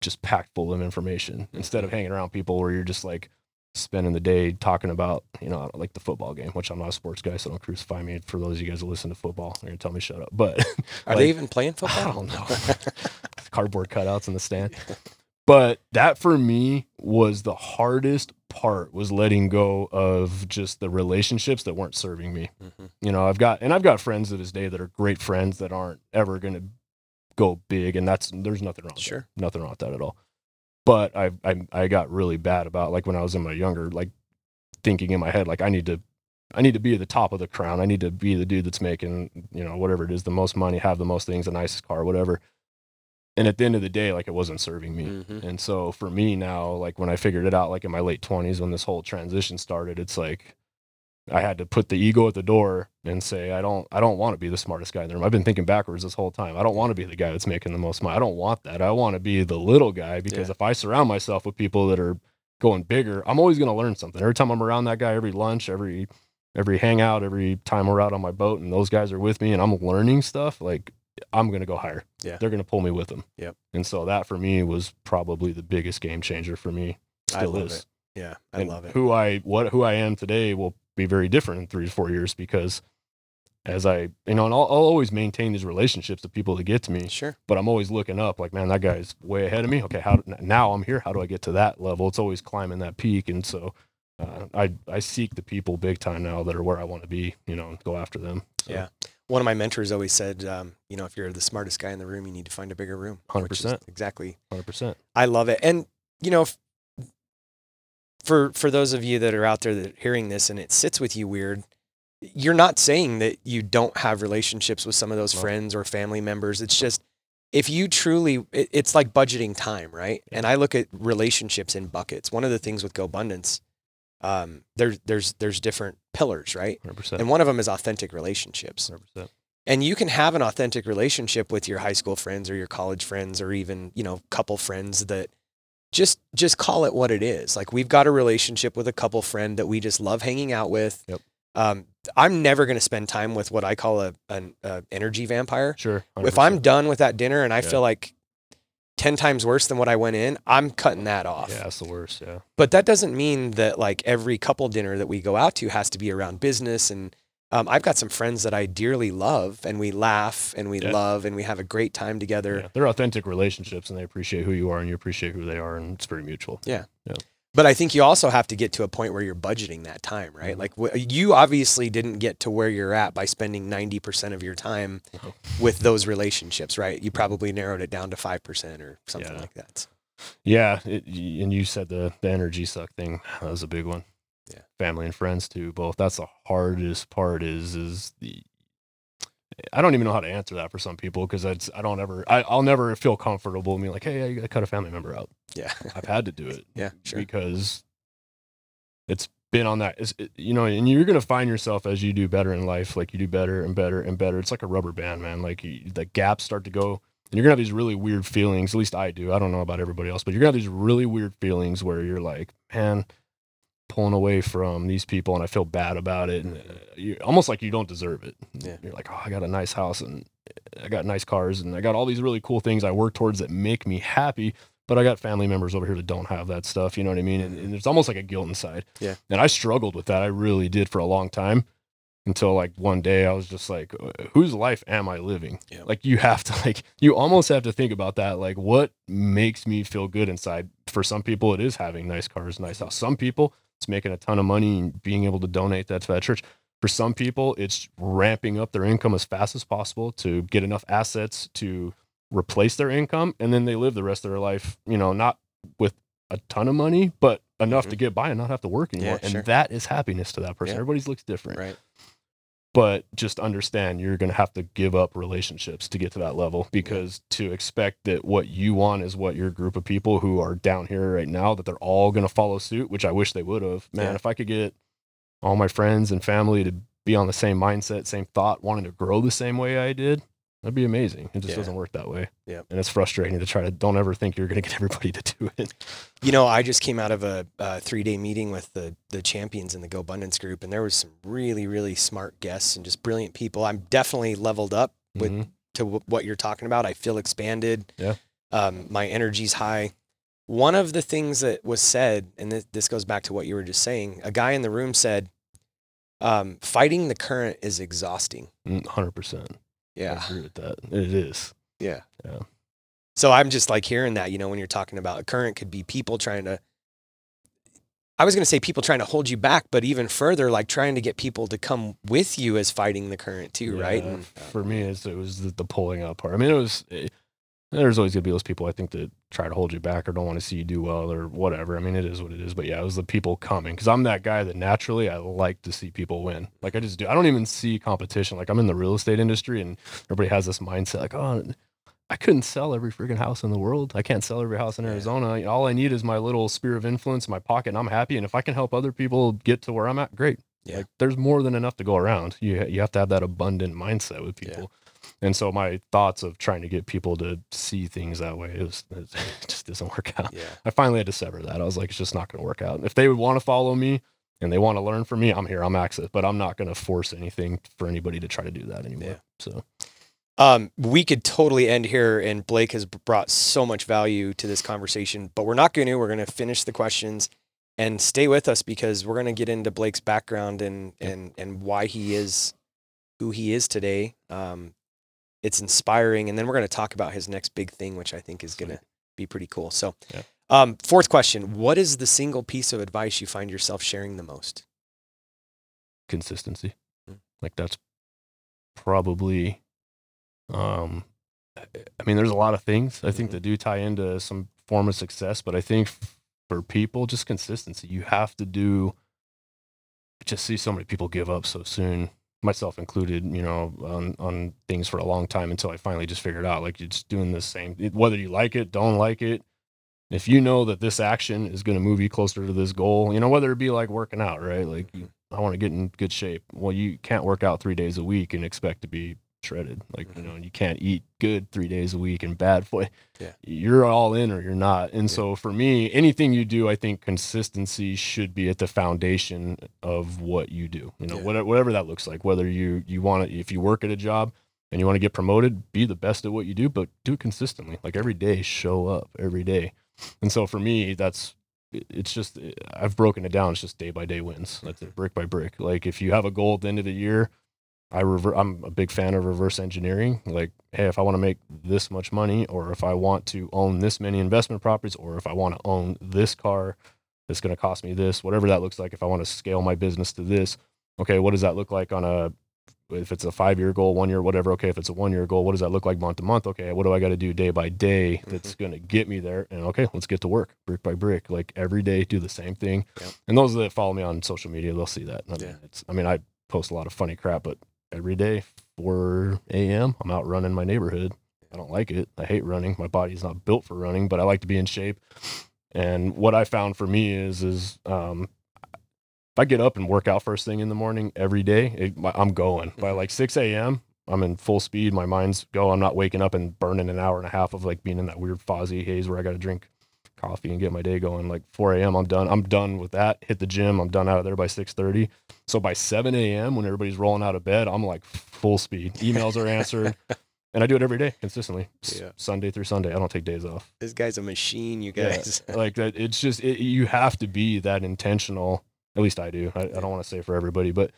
Speaker 3: just packed full of information instead of mm-hmm. hanging around people where you're just like spending the day talking about, you know, like the football game, which I'm not a sports guy, so don't crucify me for those of you guys that listen to football. You're gonna tell me shut up. But
Speaker 2: Are [laughs]
Speaker 3: like,
Speaker 2: they even playing football?
Speaker 3: I don't know. [laughs] [laughs] cardboard cutouts in the stand. But that for me was the hardest part was letting go of just the relationships that weren't serving me.
Speaker 2: Mhm.
Speaker 3: You know, I've got and I've got friends to this day that are great friends that aren't ever going to go big and that's there's nothing wrong with
Speaker 2: Sure.
Speaker 3: that. Nothing wrong with that at all. But I I I got really bad about like when I was in my younger like thinking in my head like I need to I need to be at the top of the crown. I need to be the dude that's making, you know, whatever it is, the most money, have the most things, the nicest car, whatever. And at the end of the day, like it wasn't serving me.
Speaker 2: Mhm.
Speaker 3: And so for me now, like when I figured it out, like in my late 20s, when this whole transition started, it's like I had to put the ego at the door and say, I don't, I don't want to be the smartest guy in the room. I've been thinking backwards this whole time. I don't want to be the guy that's making the most money. I don't want that. I want to be the little guy because
Speaker 2: Yeah.
Speaker 3: if I surround myself with people that are going bigger, I'm always going to learn something. Every time I'm around that guy, every lunch, every, every hangout, every time we're out on my boat and those guys are with me and I'm learning stuff, like I'm going to go higher.
Speaker 2: Yeah.
Speaker 3: They're going to pull me with them.
Speaker 2: Yep.
Speaker 3: And so that for me was probably the biggest game changer for me.
Speaker 2: I
Speaker 3: Still
Speaker 2: love
Speaker 3: is.
Speaker 2: it. Yeah, I
Speaker 3: And
Speaker 2: love it.
Speaker 3: Who I what who I am today will be very different in three to four years because as I you know, and I'll, I'll always maintain these relationships with people that get to me,
Speaker 2: Sure.
Speaker 3: but I'm always looking up like, man, that guy's way ahead of me. Okay, how now I'm here. How do I get to that level? It's always climbing that peak, and so uh, I I seek the people big time now that are where I want to be. You know, and go after them. So,
Speaker 2: Yeah. One of my mentors always said, um, you know, if you're the smartest guy in the room, you need to find a bigger room.
Speaker 3: 100%.
Speaker 2: Exactly.
Speaker 3: hundred percent.
Speaker 2: I love it. And you know, f- for for those of you that are out there that are hearing this and it sits with you weird, you're not saying that you don't have relationships with some of those
Speaker 3: No.
Speaker 2: friends or family members. It's just if you truly, it, it's like budgeting time, right? And I look at relationships in buckets. One of the things with Go Abundance, um, there's there's there's different pillars, right?
Speaker 3: Hundred percent.
Speaker 2: And one of them is authentic relationships.
Speaker 3: Hundred percent.
Speaker 2: And you can have an authentic relationship with your high school friends or your college friends or even, you know, couple friends that just just call it what it is. Like we've got a relationship with a couple friend that we just love hanging out with.
Speaker 3: Yep.
Speaker 2: Um, I'm never going to spend time with what I call a an a energy vampire.
Speaker 3: Sure.
Speaker 2: If I'm done with that dinner and I
Speaker 3: Yeah.
Speaker 2: feel like 10 times worse than what I went in, I'm cutting that off.
Speaker 3: yeah, that's the worst. Yeah.
Speaker 2: But that doesn't mean that like every couple dinner that we go out to has to be around business. And um, I've got some friends that I dearly love, and we laugh and we
Speaker 3: Yeah.
Speaker 2: love and we have a great time together.
Speaker 3: yeah. They're authentic relationships, and they appreciate who you are, and you appreciate who they are, and it's very mutual.
Speaker 2: But I think you also have to get to a point where you're budgeting that time, right?
Speaker 3: Mhm.
Speaker 2: Like wh- you obviously didn't get to where you're at by spending 90% of your time
Speaker 3: No.
Speaker 2: with those relationships, right? You probably narrowed it down to 5% or something
Speaker 3: Yeah.
Speaker 2: like that.
Speaker 3: Yeah, it, and you said the the energy suck thing. [sighs] That was a big one.
Speaker 2: Yeah.
Speaker 3: family and friends too. Both. That's the hardest part. Is is the. I don't even know how to answer that for some people because I I don't ever I, I'll never feel comfortable being like hey I, cut a family member out.
Speaker 2: Yeah.
Speaker 3: I've had to do it [laughs]
Speaker 2: yeah. Sure.
Speaker 3: because it's been on that it's, it, you know and you're gonna find yourself as you do better in life like you do better and better and better it's like a rubber band man like you, the gaps start to go and you're gonna have these really weird feelings at least i do i don't know about everybody else but you're gonna have these really weird feelings where you're like man pulling away from these people and i feel bad about it and uh, you almost like you don't deserve it
Speaker 2: Yeah.
Speaker 3: you're like oh i got a nice house and i got nice cars and i got all these really cool things i work towards that make me happy but I got family members over here that don't have that stuff. You know what I mean? And, and it's almost like a guilt inside.
Speaker 2: Yeah.
Speaker 3: And I struggled with that. I really did for a long time until like one day I was just like, "Uh, whose life am I living?
Speaker 2: Yeah.
Speaker 3: Like you have to [laughs] like, you almost have to think about that. Like what makes me feel good inside? For some people, it is having nice cars, nice house. Some people, it's making a ton of money and being able to donate that to that church. For some people, it's ramping up their income as fast as possible to get enough assets to replace their income and then they live the rest of their life you know not with a ton of money but enough to get by and not have to work anymore
Speaker 2: Mm-hmm. Yeah,
Speaker 3: and
Speaker 2: sure.
Speaker 3: that is happiness to that person
Speaker 2: Yeah.
Speaker 3: everybody's looks different
Speaker 2: Right.
Speaker 3: But just understand you're going to have to give up relationships to get to that level because to expect that what you want is what your group of people who are down here right now that they're all going to follow suit which i wish they would have man
Speaker 2: Yeah.
Speaker 3: if i could get all my friends and family to be on the same mindset same thought wanting to grow the same way i did that'd be amazing it just
Speaker 2: Yeah.
Speaker 3: doesn't work that way
Speaker 2: Yeah.
Speaker 3: and it's frustrating to try to don't ever think you're going to get everybody to do it
Speaker 2: You know, I just came out of a, a three day meeting with the the champions in the Go Abundance group, and there was some really really smart guests and just brilliant people. I'm definitely leveled up with
Speaker 3: Mhm.
Speaker 2: to w- what you're talking about. I feel expanded.
Speaker 3: Yeah.
Speaker 2: Um, my energy's high. One of the things that was said, and this, this goes back to what you were just saying, a guy in the room said, um, "Fighting the current is exhausting."
Speaker 3: Mm, 100%
Speaker 2: Yeah.
Speaker 3: i agree with that it is
Speaker 2: Yeah.
Speaker 3: Yeah.
Speaker 2: So I'm just like hearing that, you know, when you're talking about a current could be people trying to I was going to say people trying to hold you back, but even further like trying to get people to come with you as fighting the current too, right? And,
Speaker 3: for me, it's, it was the, the pulling up part. I mean, it was. It, there's always gonna be those people I think that try to hold you back or don't want to see you do well or whatever. I mean, it is what it is. But yeah, it was the people coming because I'm that guy that naturally I like to see people win. Like I just do. I don't even see competition. Like I'm in the real estate industry and everybody has this mindset like, oh, I couldn't sell every freaking house in the world. I can't sell every house in
Speaker 2: Yeah.
Speaker 3: Arizona. All I need is my little sphere of influence in my pocket, and I'm happy. And if I can help other people get to where I'm at, great.
Speaker 2: Yeah.
Speaker 3: Like there's more than enough to go around. You you have to have that abundant mindset with
Speaker 2: Yeah.
Speaker 3: And so my thoughts of trying to get people to see things that way is [laughs] it just doesn't work out.
Speaker 2: yeah.
Speaker 3: I finally had to sever that. I was like, it's just not going to work out. If they would want to follow me and they want to learn from me, I'm here. I'm access, but I'm not going to force anything for anybody to try to do that anymore.
Speaker 2: Yeah.
Speaker 3: So
Speaker 2: Um, we could totally end here, and Blake has brought so much value to this conversation, but we're not going to. We're going to finish the questions and stay with us because we're going to get into Blake's background and and and why he is who he is today. Um, it's inspiring, and then we're going to talk about his next big thing, which I think is going to be pretty cool. So,
Speaker 3: Yeah.
Speaker 2: um, fourth question: What is the single piece of advice you find yourself sharing the most?
Speaker 3: consistency,
Speaker 2: Mm.
Speaker 3: like that's probably, um, I mean, there's a lot of things I think
Speaker 2: Mhm.
Speaker 3: that do tie into some form of success, but I think for people, just consistency. You have to do. Just see so many people give up so soon, myself included. You know, on on things for a long time until I finally just figured out like you're just doing the same. Whether you like it, don't like it. If you know that this action is going to move you closer to this goal, you know whether it be like working out, right? Like I want to get in good shape. Well, you can't work out three days a week and expect to be shredded. Like, you
Speaker 2: Mhm.
Speaker 3: know, you can't eat good three days a week and bad for
Speaker 2: Yeah.
Speaker 3: You're all in or you're not. And
Speaker 2: Yeah.
Speaker 3: so for me, anything you do, I think consistency should be at the foundation of what you do. You know,
Speaker 2: Yeah.
Speaker 3: whatever, whatever that looks like, whether you, you want to, if you work at a job and you want to get promoted, be the best at what you do, but do it consistently. Like every day, show up every day. And so for me, that's it's just I've broken it down. It's just day by day wins. That's it, brick by brick. Like if you have a goal at the end of the year, I rever- I'm a big fan of reverse engineering. Like, hey, if I want to make this much money, or if I want to own this many investment properties, or if I want to own this car, it's going to cost me this, whatever that looks like. If I want to scale my business to this, okay, what does that look like on a if it's a five year goal, one year, whatever, okay. If it's a one year goal, what does that look like month to month? Okay, what do I got to do day by day that's
Speaker 2: Mm-hmm.
Speaker 3: going to get me there? And okay, let's get to work brick by brick, like every day, do the same thing.
Speaker 2: Yep.
Speaker 3: And those that follow me on social media, they'll see that. I mean,
Speaker 2: Yeah.
Speaker 3: it's, I mean, I post a lot of funny crap, but every day, 4 a.m., I'm out running my neighborhood. I don't like it. I hate running. My body's not built for running, but I like to be in shape. And what I found for me is, is, um, if I get up and work out first thing in the morning every day, it, I'm going by
Speaker 2: Mhm.
Speaker 3: like 6 a.m. I'm in full speed. My mind's go. I'm not waking up and burning an hour and a half of like being in that weird fuzzy haze where I got to drink coffee and get my day going. Like 4 a.m. I'm done. I'm done with that. Hit the gym. I'm done out of there by 6:30. So by 7 a.m. when everybody's rolling out of bed, I'm like full speed. Emails are answered, [laughs] and I do it every day consistently,
Speaker 2: Yeah.
Speaker 3: Sunday through Sunday. I don't take days off.
Speaker 2: This guy's a machine, you
Speaker 3: Yeah,
Speaker 2: guys. [laughs]
Speaker 3: like that. It's just it, you have to be that intentional. At least I do. I, I don't want to say for everybody, but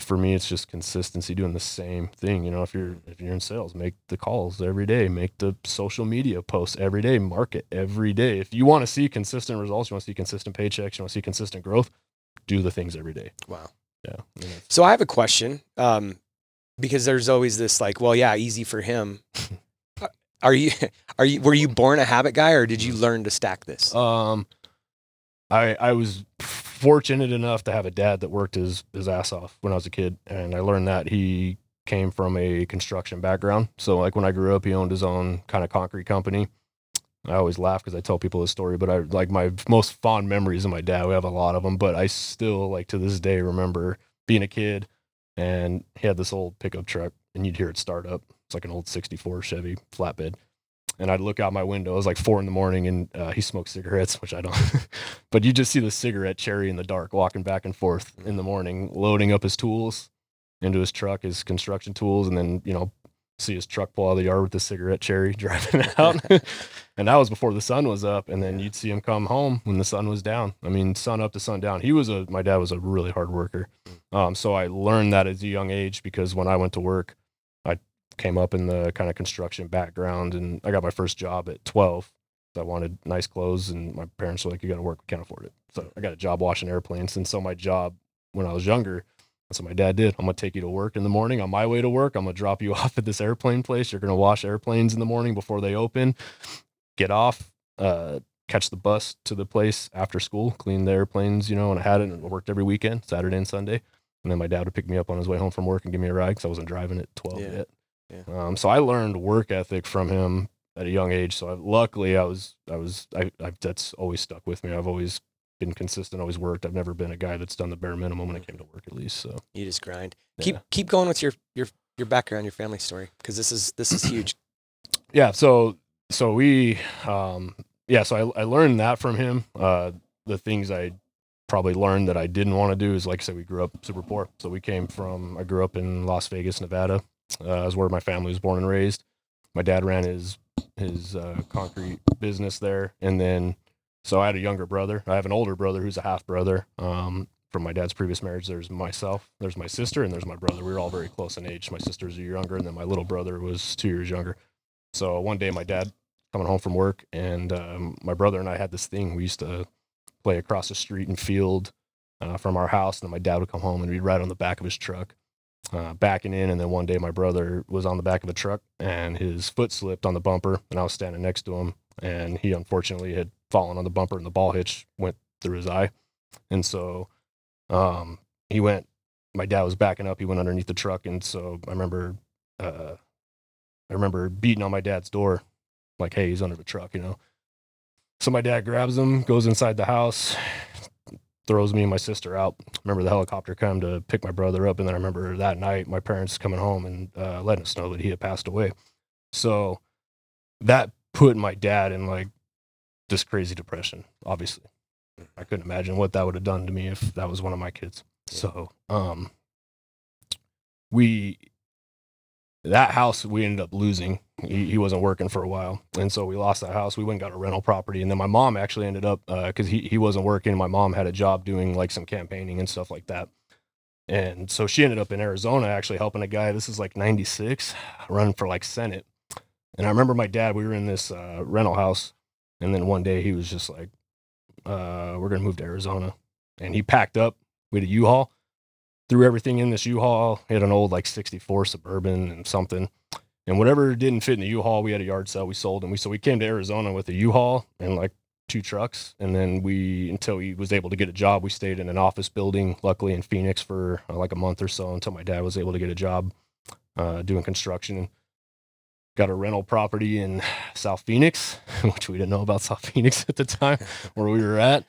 Speaker 3: for me, it's just consistency, doing the same thing. You know, if you're if you're in sales, make the calls every day, make the social media posts every day, market every day. If you want to see consistent results, you want to see consistent paychecks, you want to see consistent growth, do the things every day.
Speaker 2: wow.
Speaker 3: Yeah. I mean,
Speaker 2: So I have a question, um, because there's always this like, well, yeah, easy for him. [laughs] Are you, [laughs] are you, were you born a habit guy or did you learn to stack this?
Speaker 3: Um, I I was fortunate enough to have a dad that worked his his ass off when I was a kid, and I learned that he came from a construction background. So like when I grew up, he owned his own kind of concrete company. I always laugh because I tell people his story, but I like my most fond memories of my dad. We have a lot of them, but I still like to this day remember being a kid, and he had this old pickup truck, and you'd hear it start up. It's like an old '64 Chevy flatbed and I'd look out my window. It was like four in the morning, and uh, he smoked cigarettes, which I don't. [laughs] but you just see the cigarette cherry in the dark, walking back and forth in the morning, loading up his tools into his truck, his construction tools, and then you know see his truck pull out of the yard with the cigarette cherry [laughs] driving out. [laughs] and that was before the sun was up, and then you'd see him come home when the sun was down. I mean, sun up to sun down. He was a my dad was a really hard worker, um, so I learned that at a young age because when I went to work came up in the kind of construction background and I got my first job at 12. I wanted nice clothes and my parents were like, you got to work. We can't afford it. So I got a job washing airplanes. And so my job when I was younger, that's what my dad did. I'm going to take you to work in the morning. On my way to work, I'm going to drop you [laughs] off at this airplane place. You're going to wash airplanes in the morning before they open, get off, uh, catch the bus to the place after school, clean the airplanes, you know, and I had it and I worked every weekend, Saturday and Sunday. And then my dad would pick me up on his way home from work and give me a ride because I wasn't driving at 12
Speaker 2: Yeah.
Speaker 3: yet.
Speaker 2: Yeah.
Speaker 3: Um, so I learned work ethic from him at a young age. So I, luckily, I was, I was, I, I, that's always stuck with me. I've always been consistent, always worked. I've never been a guy that's done the bare minimum when it came to work, at least. So
Speaker 2: You just grind.
Speaker 3: Yeah.
Speaker 2: Keep, keep going with your, your, your background, your family story. Cause this is, this is huge. [clears throat]
Speaker 3: yeah, so, so we, um, yeah, so I, I learned that from him. Uh, the things I probably learned that I didn't want to do is, like I said, we grew up super poor. So we came from, I grew up in Las Vegas, Nevada. Uh, is where my family was born and raised. My dad ran his his uh, concrete business there, and then so I had a younger brother. I have an older brother who's a half brother. Um, from my dad's previous marriage, there's myself, there's my sister, and there's my brother. We were all very close in age. My sister's a year younger, and then my little brother was two years younger. So one day, my dad coming home from work, and um, my brother and I had this thing. We used to play across the street and field uh, from our house, and my dad would come home and we'd ride on the back of his truck uh, backing in. And then one day my brother was on the back of a truck and his foot slipped on the bumper and I was standing next to him and he unfortunately had fallen on the bumper and the ball hitch went through his eye. And so, um, he went, my dad was backing up. He went underneath the truck. And so I remember, uh, I remember beating on my dad's door, like, Hey, he's under the truck, you know? So my dad grabs him, goes inside the house, throws me and my sister out. Remember the helicopter come to pick my brother up, and then I remember that night my parents coming home and uh, letting us know that he had passed away. So that put my dad in like this crazy depression. Obviously, I couldn't imagine what that would have done to me if that was one of my kids. So, um, we that house we ended up losing. He, he wasn't working for a while, and so we lost that house. We went and got a rental property, and then my mom actually ended up because he he wasn't working. My mom had a job doing like some campaigning and stuff like that, and so she ended up in Arizona actually helping a guy. This is like '96, running for like Senate. And I remember my dad. We were in this uh, rental house, and then one day he was just like, uh, "We're gonna move to Arizona," and he packed up. We had a U-Haul. Threw everything in this U-Haul. He had an old like 64 Suburban and something. And whatever didn't fit in the U-Haul, we had a yard sale. We sold and we so we came to Arizona with a U-Haul and like two trucks. And then we until he was able to get a job, we stayed in an office building, luckily in Phoenix for uh, like a month or so until my dad was able to get a job uh, doing construction. Got a rental property in South Phoenix, [laughs] which we didn't know about South Phoenix at the time where we were at.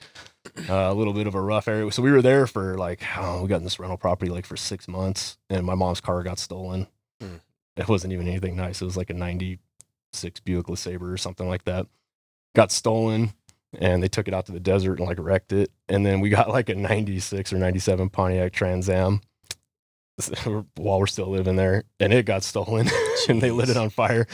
Speaker 3: Uh, a little bit of a rough area. So we were there for like, oh, we got in this rental property like for six months, and my mom's car got stolen.
Speaker 2: Hmm.
Speaker 3: It wasn't even anything nice. It was like a 96 Buick LeSabre or something like that. Got stolen, and they took it out to the desert and like wrecked it. And then we got like a 96 or 97 Pontiac Trans Am [laughs] while we're still living there, and it got stolen, [laughs] and they lit it on fire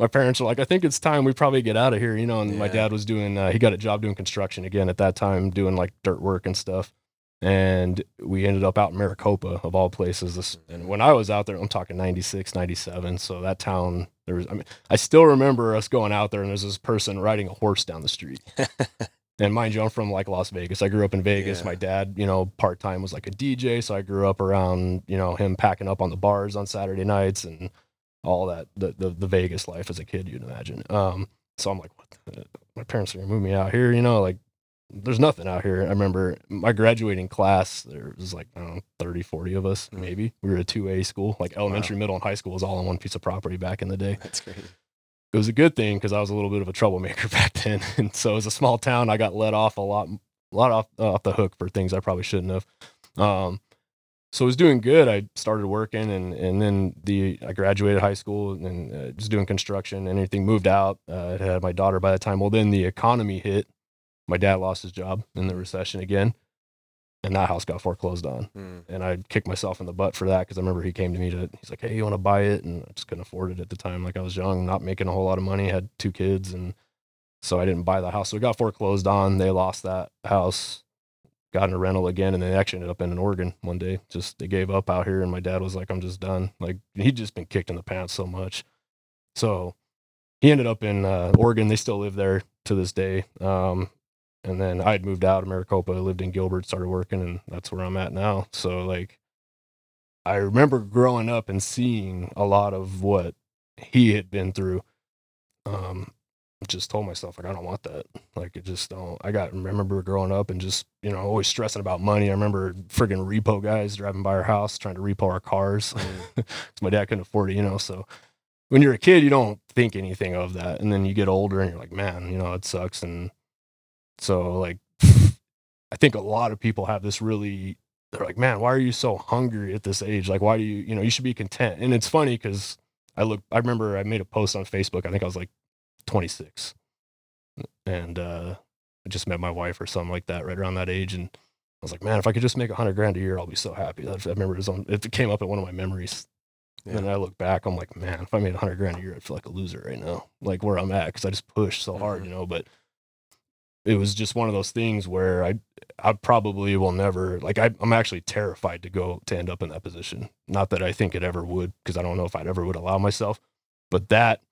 Speaker 3: my parents were like, I think it's time we probably get out of here, you know. And my dad was doing, uh, he got a job doing construction again at that time, doing like dirt work and stuff. And we ended up out in Maricopa, of all places. This, and when I was out there, I'm talking 96, 97. So that town, there was, I mean, I still remember us going out there and there's this person riding a horse down the street. [laughs] and mind you, I'm from like Las Vegas. I grew up in Vegas.
Speaker 2: Yeah.
Speaker 3: My dad, you know, part time was like a DJ. So I grew up around, you know, him packing up on the bars on Saturday nights and all that the, the the Vegas life as a kid, you'd imagine. Um, so I'm like, what? My parents are gonna move me out here, you know, like there's nothing out here. I remember my graduating class, there was like, I don't know, 30, 40 of us,
Speaker 2: Mm.
Speaker 3: maybe. We were a 2A school, like elementary, middle, and high school was all on one piece of property back in the day
Speaker 2: That's crazy.
Speaker 3: it was a good thing because I was a little bit of a troublemaker [laughs] back then. And so as a small town, I got let off a lot, a lot off, off the hook for things I probably shouldn't have. Um, so I was doing good. I started working and, and then the, I graduated high school and uh, just doing construction and everything moved out. Uh, I had my daughter by the time. Well, then the economy hit. My dad lost his job in the recession again and that house got foreclosed on
Speaker 2: Mm.
Speaker 3: and I kicked myself in the butt for that because I remember he came to me to he's like, hey, you want to buy it? And I just couldn't afford it at the time. Like I was young, not making a whole lot of money, had two kids, and so I didn't buy the house. So it got foreclosed on. They lost that house, got in a rental again, and they actually ended up in Oregon one day. Just they gave up out here, and my dad was like, I'm just done. Like he'd just been kicked in the pants so much. So he ended up in uh, Oregon. They still live there to this day. Um, and then I had moved out of Maricopa, lived in Gilbert, started working, and that's where I'm at now. So like, I remember growing up and seeing a lot of what he had been through. Um, just told myself like I don't want that. Like it just don't. I got remember growing up and just you know always stressing about money. I remember friggin' repo guys driving by our house trying to repo our cars. [laughs] Mm. 'Cause my dad couldn't afford it, you know. So when you're a kid, you don't think anything of that, and then you get older and you're like, man, you know, it sucks. And so like, I think a lot of people have this really. They're like, man, why are you so hungry at this age? Like, why do you, you know, you should be content. And it's funny because I look, I remember I made a post on Facebook. I think I was like 26, and uh, I just met my wife or something like that, right around that age, and I was like, man, if I could just make a hundred grand a year, I'll be so happy. I remember it was on, it came up at one of my memories
Speaker 2: Yeah.
Speaker 3: and I look back, I'm like, man, if I made a hundred grand a year, I'd feel like a loser right now, like where I'm at, because I just pushed so hard,
Speaker 2: Mhm.
Speaker 3: you know. But it was just one of those things where I, I probably will never, like, I, I'm actually terrified to go to end up in that position. Not that I think it ever would, because I don't know if I'd ever would allow myself, but that,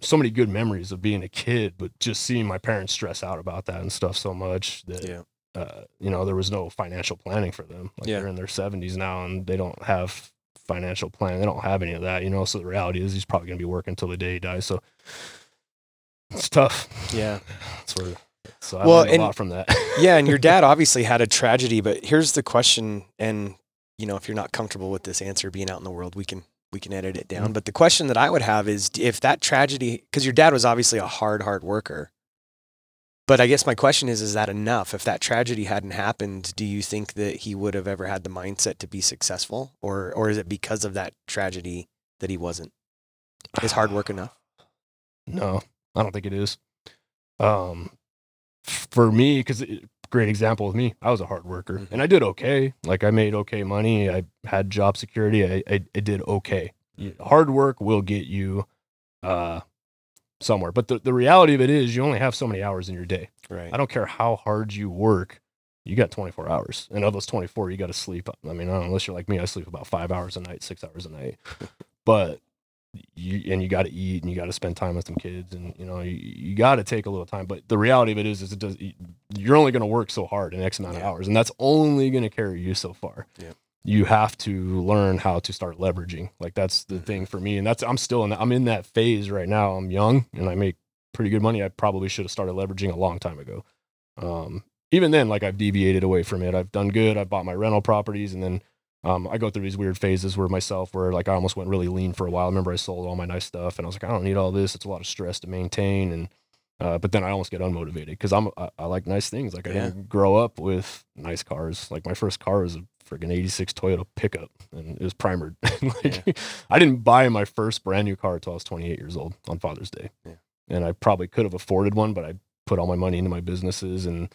Speaker 3: so many good memories of being a kid, but just seeing my parents stress out about that and stuff so much that
Speaker 2: Yeah.
Speaker 3: uh, you know, there was no financial planning for them. Like
Speaker 2: Yeah.
Speaker 3: they're in their seventies now and they don't have financial plan. They don't have any of that, you know. So the reality is he's probably gonna be working until the day he dies. So it's tough.
Speaker 2: Yeah. [sighs]
Speaker 3: That's where so I
Speaker 2: Well,
Speaker 3: learned a
Speaker 2: and-
Speaker 3: lot from that. [laughs]
Speaker 2: yeah, and your dad obviously had a tragedy, but here's the question and you know, if you're not comfortable with this answer being out in the world, we can we can edit it down.
Speaker 3: Mhm.
Speaker 2: But the question that I would have is if that tragedy cuz your dad was obviously a hard hard worker. But I guess my question is is that enough? If that tragedy hadn't happened, do you think that he would have ever had the mindset to be successful or or is it because of that tragedy that he wasn't? Is hard work enough? [sighs]
Speaker 3: No, I don't think it is. Um, for me, because great example with me, I was a hard worker
Speaker 2: Mhm.
Speaker 3: and I did okay. Like I made okay money. I had job security. I I, I did okay. You- Hard work will get you uh somewhere. But the, the reality of it is you only have so many hours in your day.
Speaker 2: Right.
Speaker 3: I don't care how hard you work, you got 24 hours. And of those 24, you got to sleep. I mean, I know, unless you're like me, I sleep about five hours a night, six hours a night. [laughs] but you, and you got to eat and you got to spend time with some kids and, you know, you, you got to take a little time. But the reality of it is, is it does, you're only going to work so hard in X amount of hours. And that's only going to carry you so far.
Speaker 2: Yeah.
Speaker 3: you have to learn how to start leveraging. Like that's the thing for me, and that's I'm still in. That, I'm in that phase right now. I'm young and I make pretty good money. I probably should have started leveraging a long time ago. Um, even then, like I've deviated away from it. I've done good. I've bought my rental properties, and then um, I go through these weird phases where myself, where like I almost went really lean for a while. I remember I sold all my nice stuff, and I was like, I don't need all this. It's a lot of stress to maintain, and uh, but then I almost get unmotivated because I'm I, I, like nice things. Like I
Speaker 2: Yeah.
Speaker 3: didn't grow up with nice cars. Like my first car was a freaking '86 Toyota pickup, and it was primered. [laughs] like, I didn't buy my first brand new car until I was 28 years old on Father's Day,
Speaker 2: Yeah.
Speaker 3: and I probably could have afforded one, but I put all my money into my businesses, and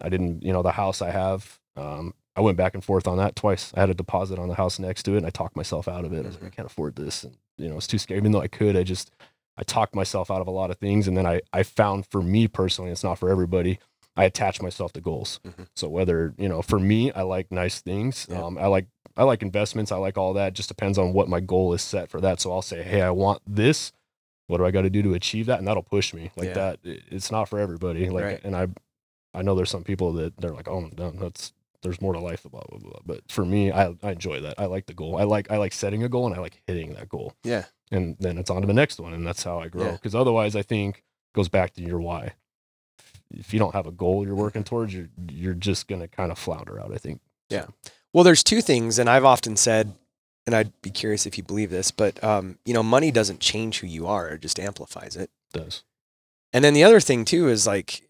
Speaker 3: I didn't. You know, the house I have. Um, I went back and forth on that twice. I had a deposit on the house next to it, and I talked myself out of it. I was like, I can't afford this, and you know, it's too scary. Even though I could, I just I talked myself out of a lot of things, and then I I found for me personally, it's not for everybody. I attach myself to goals.
Speaker 2: Mhm.
Speaker 3: So whether you know, for me, I like nice things.
Speaker 2: Yeah.
Speaker 3: Um, I like I like investments. I like all that. Just depends on what my goal is set for that. So I'll say, hey, I want this. What do I got to do to achieve that? And that'll push me like
Speaker 2: Yeah.
Speaker 3: that. it- It's not for everybody. Like,
Speaker 2: Right.
Speaker 3: and I I know there's some people that they're like, oh, that's there's more to life, blah blah blah. But for me, I I enjoy that. I like the goal. I like I like setting a goal and I like hitting that goal.
Speaker 2: Yeah.
Speaker 3: And then it's on to the next one, and that's how I grow.
Speaker 2: Yeah.
Speaker 3: Because otherwise, I think goes back to your why. If you don't have a goal you're working towards, you're you're just gonna kind of flounder out. I think. Yeah.
Speaker 2: Well, there's two things, and I've often said, and I'd be curious if you believe this, but um, you know, money doesn't change who you are; it just amplifies it.
Speaker 3: does.
Speaker 2: And then the other thing too is like,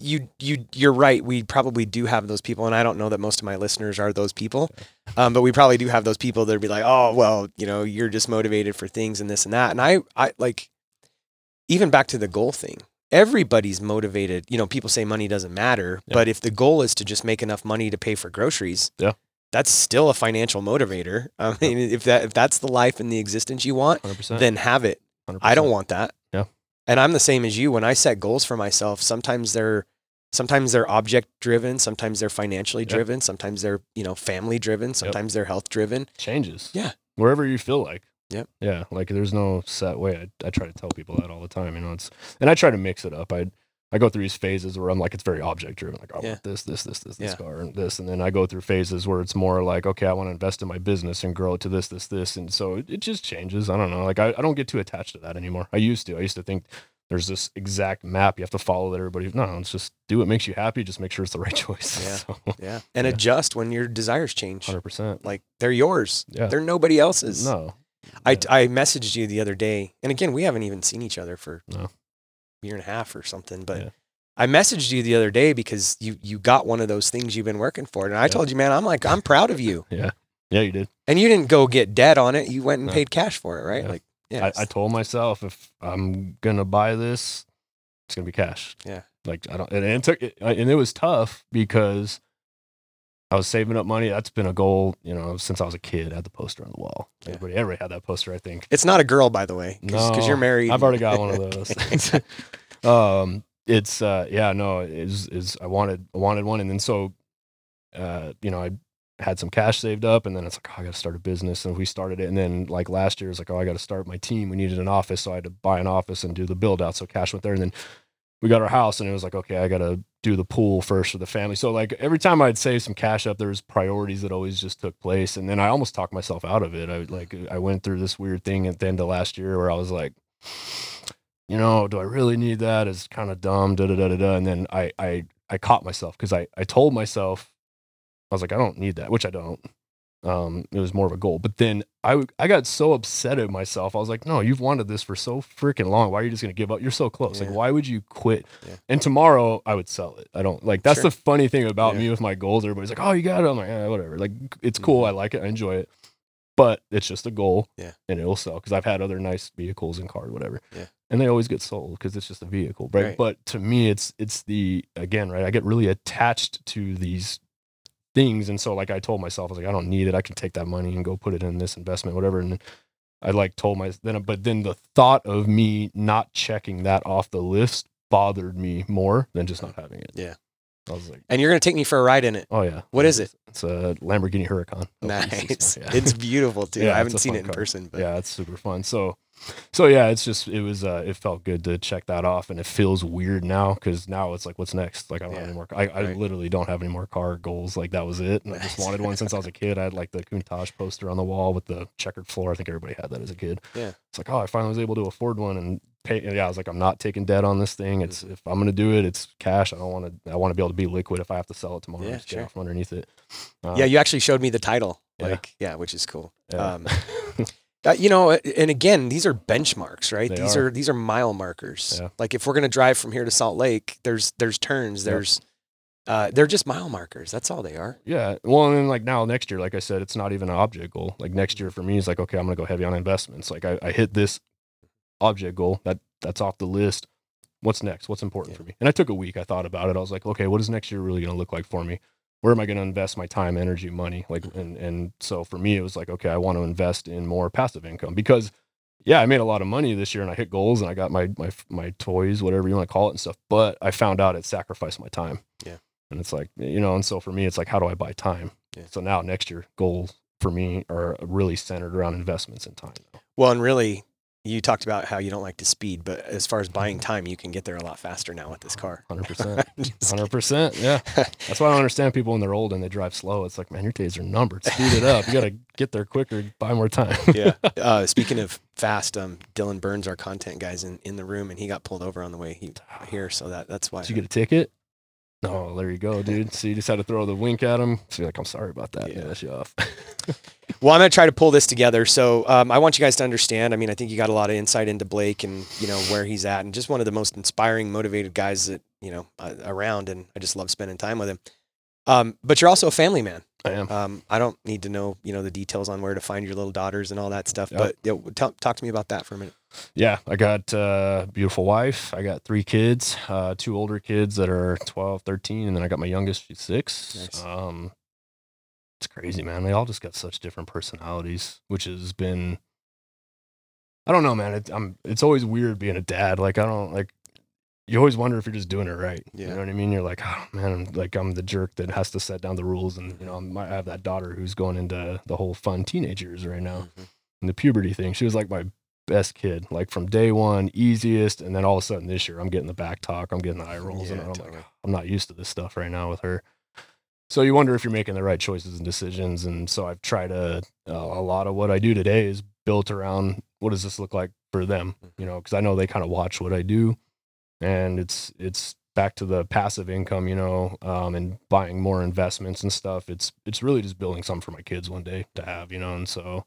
Speaker 2: you you you're right. We probably do have those people, and I don't know that most of my listeners are those people, um, but we probably do have those people that'd be like, oh well, you know, you're just motivated for things and this and that. And I I like, even back to the goal thing. Everybody's motivated. You know, people say money doesn't matter,
Speaker 3: Yeah.
Speaker 2: but if the goal is to just make enough money to pay for groceries,
Speaker 3: Yeah.
Speaker 2: that's still a financial motivator. I mean, if that if that's the life and the existence you want,
Speaker 3: Hundred percent.
Speaker 2: then have it. I don't want that. And I'm the same as you. When I set goals for myself, sometimes they're sometimes they're object driven, sometimes they're financially
Speaker 3: Yep.
Speaker 2: driven, sometimes they're, you know, family driven, sometimes they're health driven.
Speaker 3: changes.
Speaker 2: Yeah.
Speaker 3: Wherever you feel like.
Speaker 2: Yep.
Speaker 3: Yeah. Like there's no set way. I, I try to tell people that all the time. You know, it's and I try to mix it up. I I go through these phases where I'm like it's very object driven. Like I
Speaker 2: Yeah.
Speaker 3: want this, this, this, this,
Speaker 2: Yeah.
Speaker 3: this car, and this, and then I go through phases where it's more like okay, I want to invest in my business and grow to this, this, this, and so it, it just changes. I don't know. Like I, I don't get too attached to that anymore. I used to. I used to think there's this exact map you have to follow that everybody. No, it's just do what makes you happy. Just make sure it's the right [laughs] choice.
Speaker 2: Yeah.
Speaker 3: So,
Speaker 2: Yeah. And
Speaker 3: Yeah.
Speaker 2: adjust when your desires change.
Speaker 3: hundred percent.
Speaker 2: Like they're yours.
Speaker 3: Yeah.
Speaker 2: They're nobody else's.
Speaker 3: No.
Speaker 2: I, I messaged you the other day, and again, we haven't even seen each other for
Speaker 3: No.
Speaker 2: Year and a half or something. But
Speaker 3: Yeah.
Speaker 2: I messaged you the other day because you you got one of those things you've been working for, and I
Speaker 3: Yeah.
Speaker 2: told you, man, I'm like, I'm proud of you. [laughs]
Speaker 3: Yeah. Yeah, you did.
Speaker 2: And you didn't go get debt on it. You went and
Speaker 3: No.
Speaker 2: paid cash for it, right?
Speaker 3: Yeah.
Speaker 2: Like, yeah,
Speaker 3: I, I told myself if I'm gonna buy this, it's gonna be cash.
Speaker 2: Yeah.
Speaker 3: Like I don't, and it took, and it was tough because I was saving up money. That's been a goal, you know, since I was a kid. I had the poster on the wall.
Speaker 2: Yeah.
Speaker 3: Everybody, everybody had that poster. I think.
Speaker 2: it's not a girl, by the way, because
Speaker 3: No,
Speaker 2: you're married.
Speaker 3: I've already got one of those. [laughs] [laughs] um, it's uh, yeah, no, is is I wanted I wanted one, and then so, uh, you know, I had some cash saved up, and then it's like, oh, I got to start a business, and we started it, and then like last year, it was like, oh, I got to start my team. We needed an office, so I had to buy an office and do the build out. So cash went there, and then we got our house, and it was like, okay, I got to do the pool first for the family. So like every time I'd save some cash up, there was priorities that always just took place, and then I almost talked myself out of it. I like I went through this weird thing at the end of last year where I was like you know, do I really need that? It's kind of dumb, da da da da da. And then I I I caught myself because I I told myself I was like, I don't need that, which I don't. Um, it was more of a goal. But then I I got so upset at myself. I was like, no, you've wanted this for so freaking long. Why are you just gonna give up? You're so close.
Speaker 2: Yeah.
Speaker 3: Like, why would you quit?
Speaker 2: Yeah.
Speaker 3: And tomorrow I would sell it. I don't like that's
Speaker 2: Sure.
Speaker 3: the funny thing about
Speaker 2: Yeah.
Speaker 3: me with my goals. Everybody's like, oh, you got it. I'm like, eh, whatever. Like, it's cool.
Speaker 2: Mhm.
Speaker 3: I like it. I enjoy it. But it's just a goal.
Speaker 2: Yeah.
Speaker 3: And it'll sell because I've had other nice vehicles and cars, whatever
Speaker 2: Yeah.
Speaker 3: and they always get sold because it's just a vehicle right?
Speaker 2: Right.
Speaker 3: but to me it's it's the again right i get really attached to these things and so like i told myself i was like i don't need it i can take that money and go put it in this investment whatever and i like told my then but then the thought of me not checking that off the list bothered me more than just not having it
Speaker 2: Yeah.
Speaker 3: i was like
Speaker 2: and you're gonna take me for a ride in it.
Speaker 3: oh yeah
Speaker 2: What is it?
Speaker 3: it's a lamborghini huracán
Speaker 2: Nice. [laughs]
Speaker 3: Yeah.
Speaker 2: It's beautiful too. [laughs]
Speaker 3: Yeah,
Speaker 2: I haven't seen it in
Speaker 3: car.
Speaker 2: person, but
Speaker 3: yeah it's super fun so so yeah, it's just it was uh, it felt good to check that off, and it feels weird now because now it's like, what's next? Like I don't
Speaker 2: Yeah.
Speaker 3: have any more. I, I
Speaker 2: Right.
Speaker 3: literally don't have any more car goals. Like that was it. And I just [laughs] wanted one since I was a kid. I had like the Countach poster on the wall with the checkered floor. I think everybody had that as a kid.
Speaker 2: Yeah.
Speaker 3: It's like, oh, I finally was able to afford one and pay. Yeah, I was like, I'm not taking debt on this thing. It's
Speaker 2: Mm-hmm.
Speaker 3: if I'm gonna do it, it's cash. I don't want to. I want to be able to be liquid if I have to sell it tomorrow.
Speaker 2: Yeah, sure.
Speaker 3: get from underneath it. Uh,
Speaker 2: yeah, you actually showed me the title.
Speaker 3: Yeah.
Speaker 2: Like, yeah, which is cool.
Speaker 3: yeah.
Speaker 2: Um, [laughs] Uh, you know, and again, these are benchmarks, right?
Speaker 3: They
Speaker 2: these
Speaker 3: are.
Speaker 2: are. these are mile markers.
Speaker 3: Yeah.
Speaker 2: Like if we're gonna drive from here to Salt Lake, there's there's turns,
Speaker 3: Yep.
Speaker 2: there's uh, they're just mile markers. That's all they are.
Speaker 3: Yeah. Well, and then like now next year, like I said, it's not even an object goal. Like next year for me is like, okay, I'm gonna go heavy on investments. Like I, I hit this object goal that that's off the list. What's next? What's important
Speaker 2: Yeah.
Speaker 3: for me? And I took a week. I thought about it. I was like, okay, what is next year really gonna look like for me? Where am I gonna invest my time, energy, money? Like, and and so for me, it was like, okay, I want to invest in more passive income because. Yeah, I made a lot of money this year and I hit goals and I got my my my toys, whatever you want to call it and stuff. But I found out it sacrificed my time.
Speaker 2: Yeah.
Speaker 3: And it's like, you know, and so for me, it's like, how do I buy time?
Speaker 2: Yeah.
Speaker 3: So now next year goals for me are really centered around investments in time.
Speaker 2: Well, and really, you talked about how you don't like to speed, but as far as buying time, you can get there a lot faster now with this car.
Speaker 3: 100%. 100%. [laughs] Yeah. [laughs] That's why I don't understand people when they're old and they drive slow. It's like, man, your days are numbered. Speed it up. You got to get there quicker, buy more time. [laughs]
Speaker 2: yeah. Uh, speaking of fast, um, Dylan Burns, our content guys, in, in the room, and he got pulled over on the way he, here. So that that's why.
Speaker 3: Did you get a ticket? Oh, there you go, dude. So you just had to throw the wink at him. So you're like, I'm sorry about that.
Speaker 2: Yeah.
Speaker 3: That's you off. [laughs]
Speaker 2: Well, I'm gonna try to pull this together. So um, I want you guys to understand. I mean, I think you got a lot of insight into Blake and you know where he's at, and just one of the most inspiring, motivated guys that you know uh, around. And I just love spending time with him. Um, but you're also a family man.
Speaker 3: I am.
Speaker 2: Um, I don't need to know you know the details on where to find your little daughters and all that stuff.
Speaker 3: Yep.
Speaker 2: But yeah, tell, talk to me about that for a minute.
Speaker 3: Yeah, I got uh, a beautiful wife. I got three kids, uh, two older kids that are 12, 13, and then I got my youngest, she's six.
Speaker 2: Nice.
Speaker 3: Um, it's crazy, man. They all just got such different personalities, which has been, I don't know, man. It, I'm, it's always weird being a dad. Like, I don't like, you always wonder if you're just doing it right.
Speaker 2: Yeah.
Speaker 3: You know what I mean? You're like, oh man, I'm like I'm the jerk that has to set down the rules, and you know, I'm, I have that daughter who's going into the whole fun teenagers right now
Speaker 2: Mhm.
Speaker 3: and the puberty thing. She was like my best kid, like from day one, easiest. And then all of a sudden this year, I'm getting the back talk, I'm getting the eye rolls, and I'm
Speaker 2: totally.
Speaker 3: like, I'm not used to this stuff right now with her. So you wonder if you're making the right choices and decisions. And so I've tried to, uh, a lot of what I do today is built around what does this look like for them, you know, because I know they kind of watch what I do, and it's it's back to the passive income, you know, um, and buying more investments and stuff. It's it's really just building something for my kids one day to have, you know, and so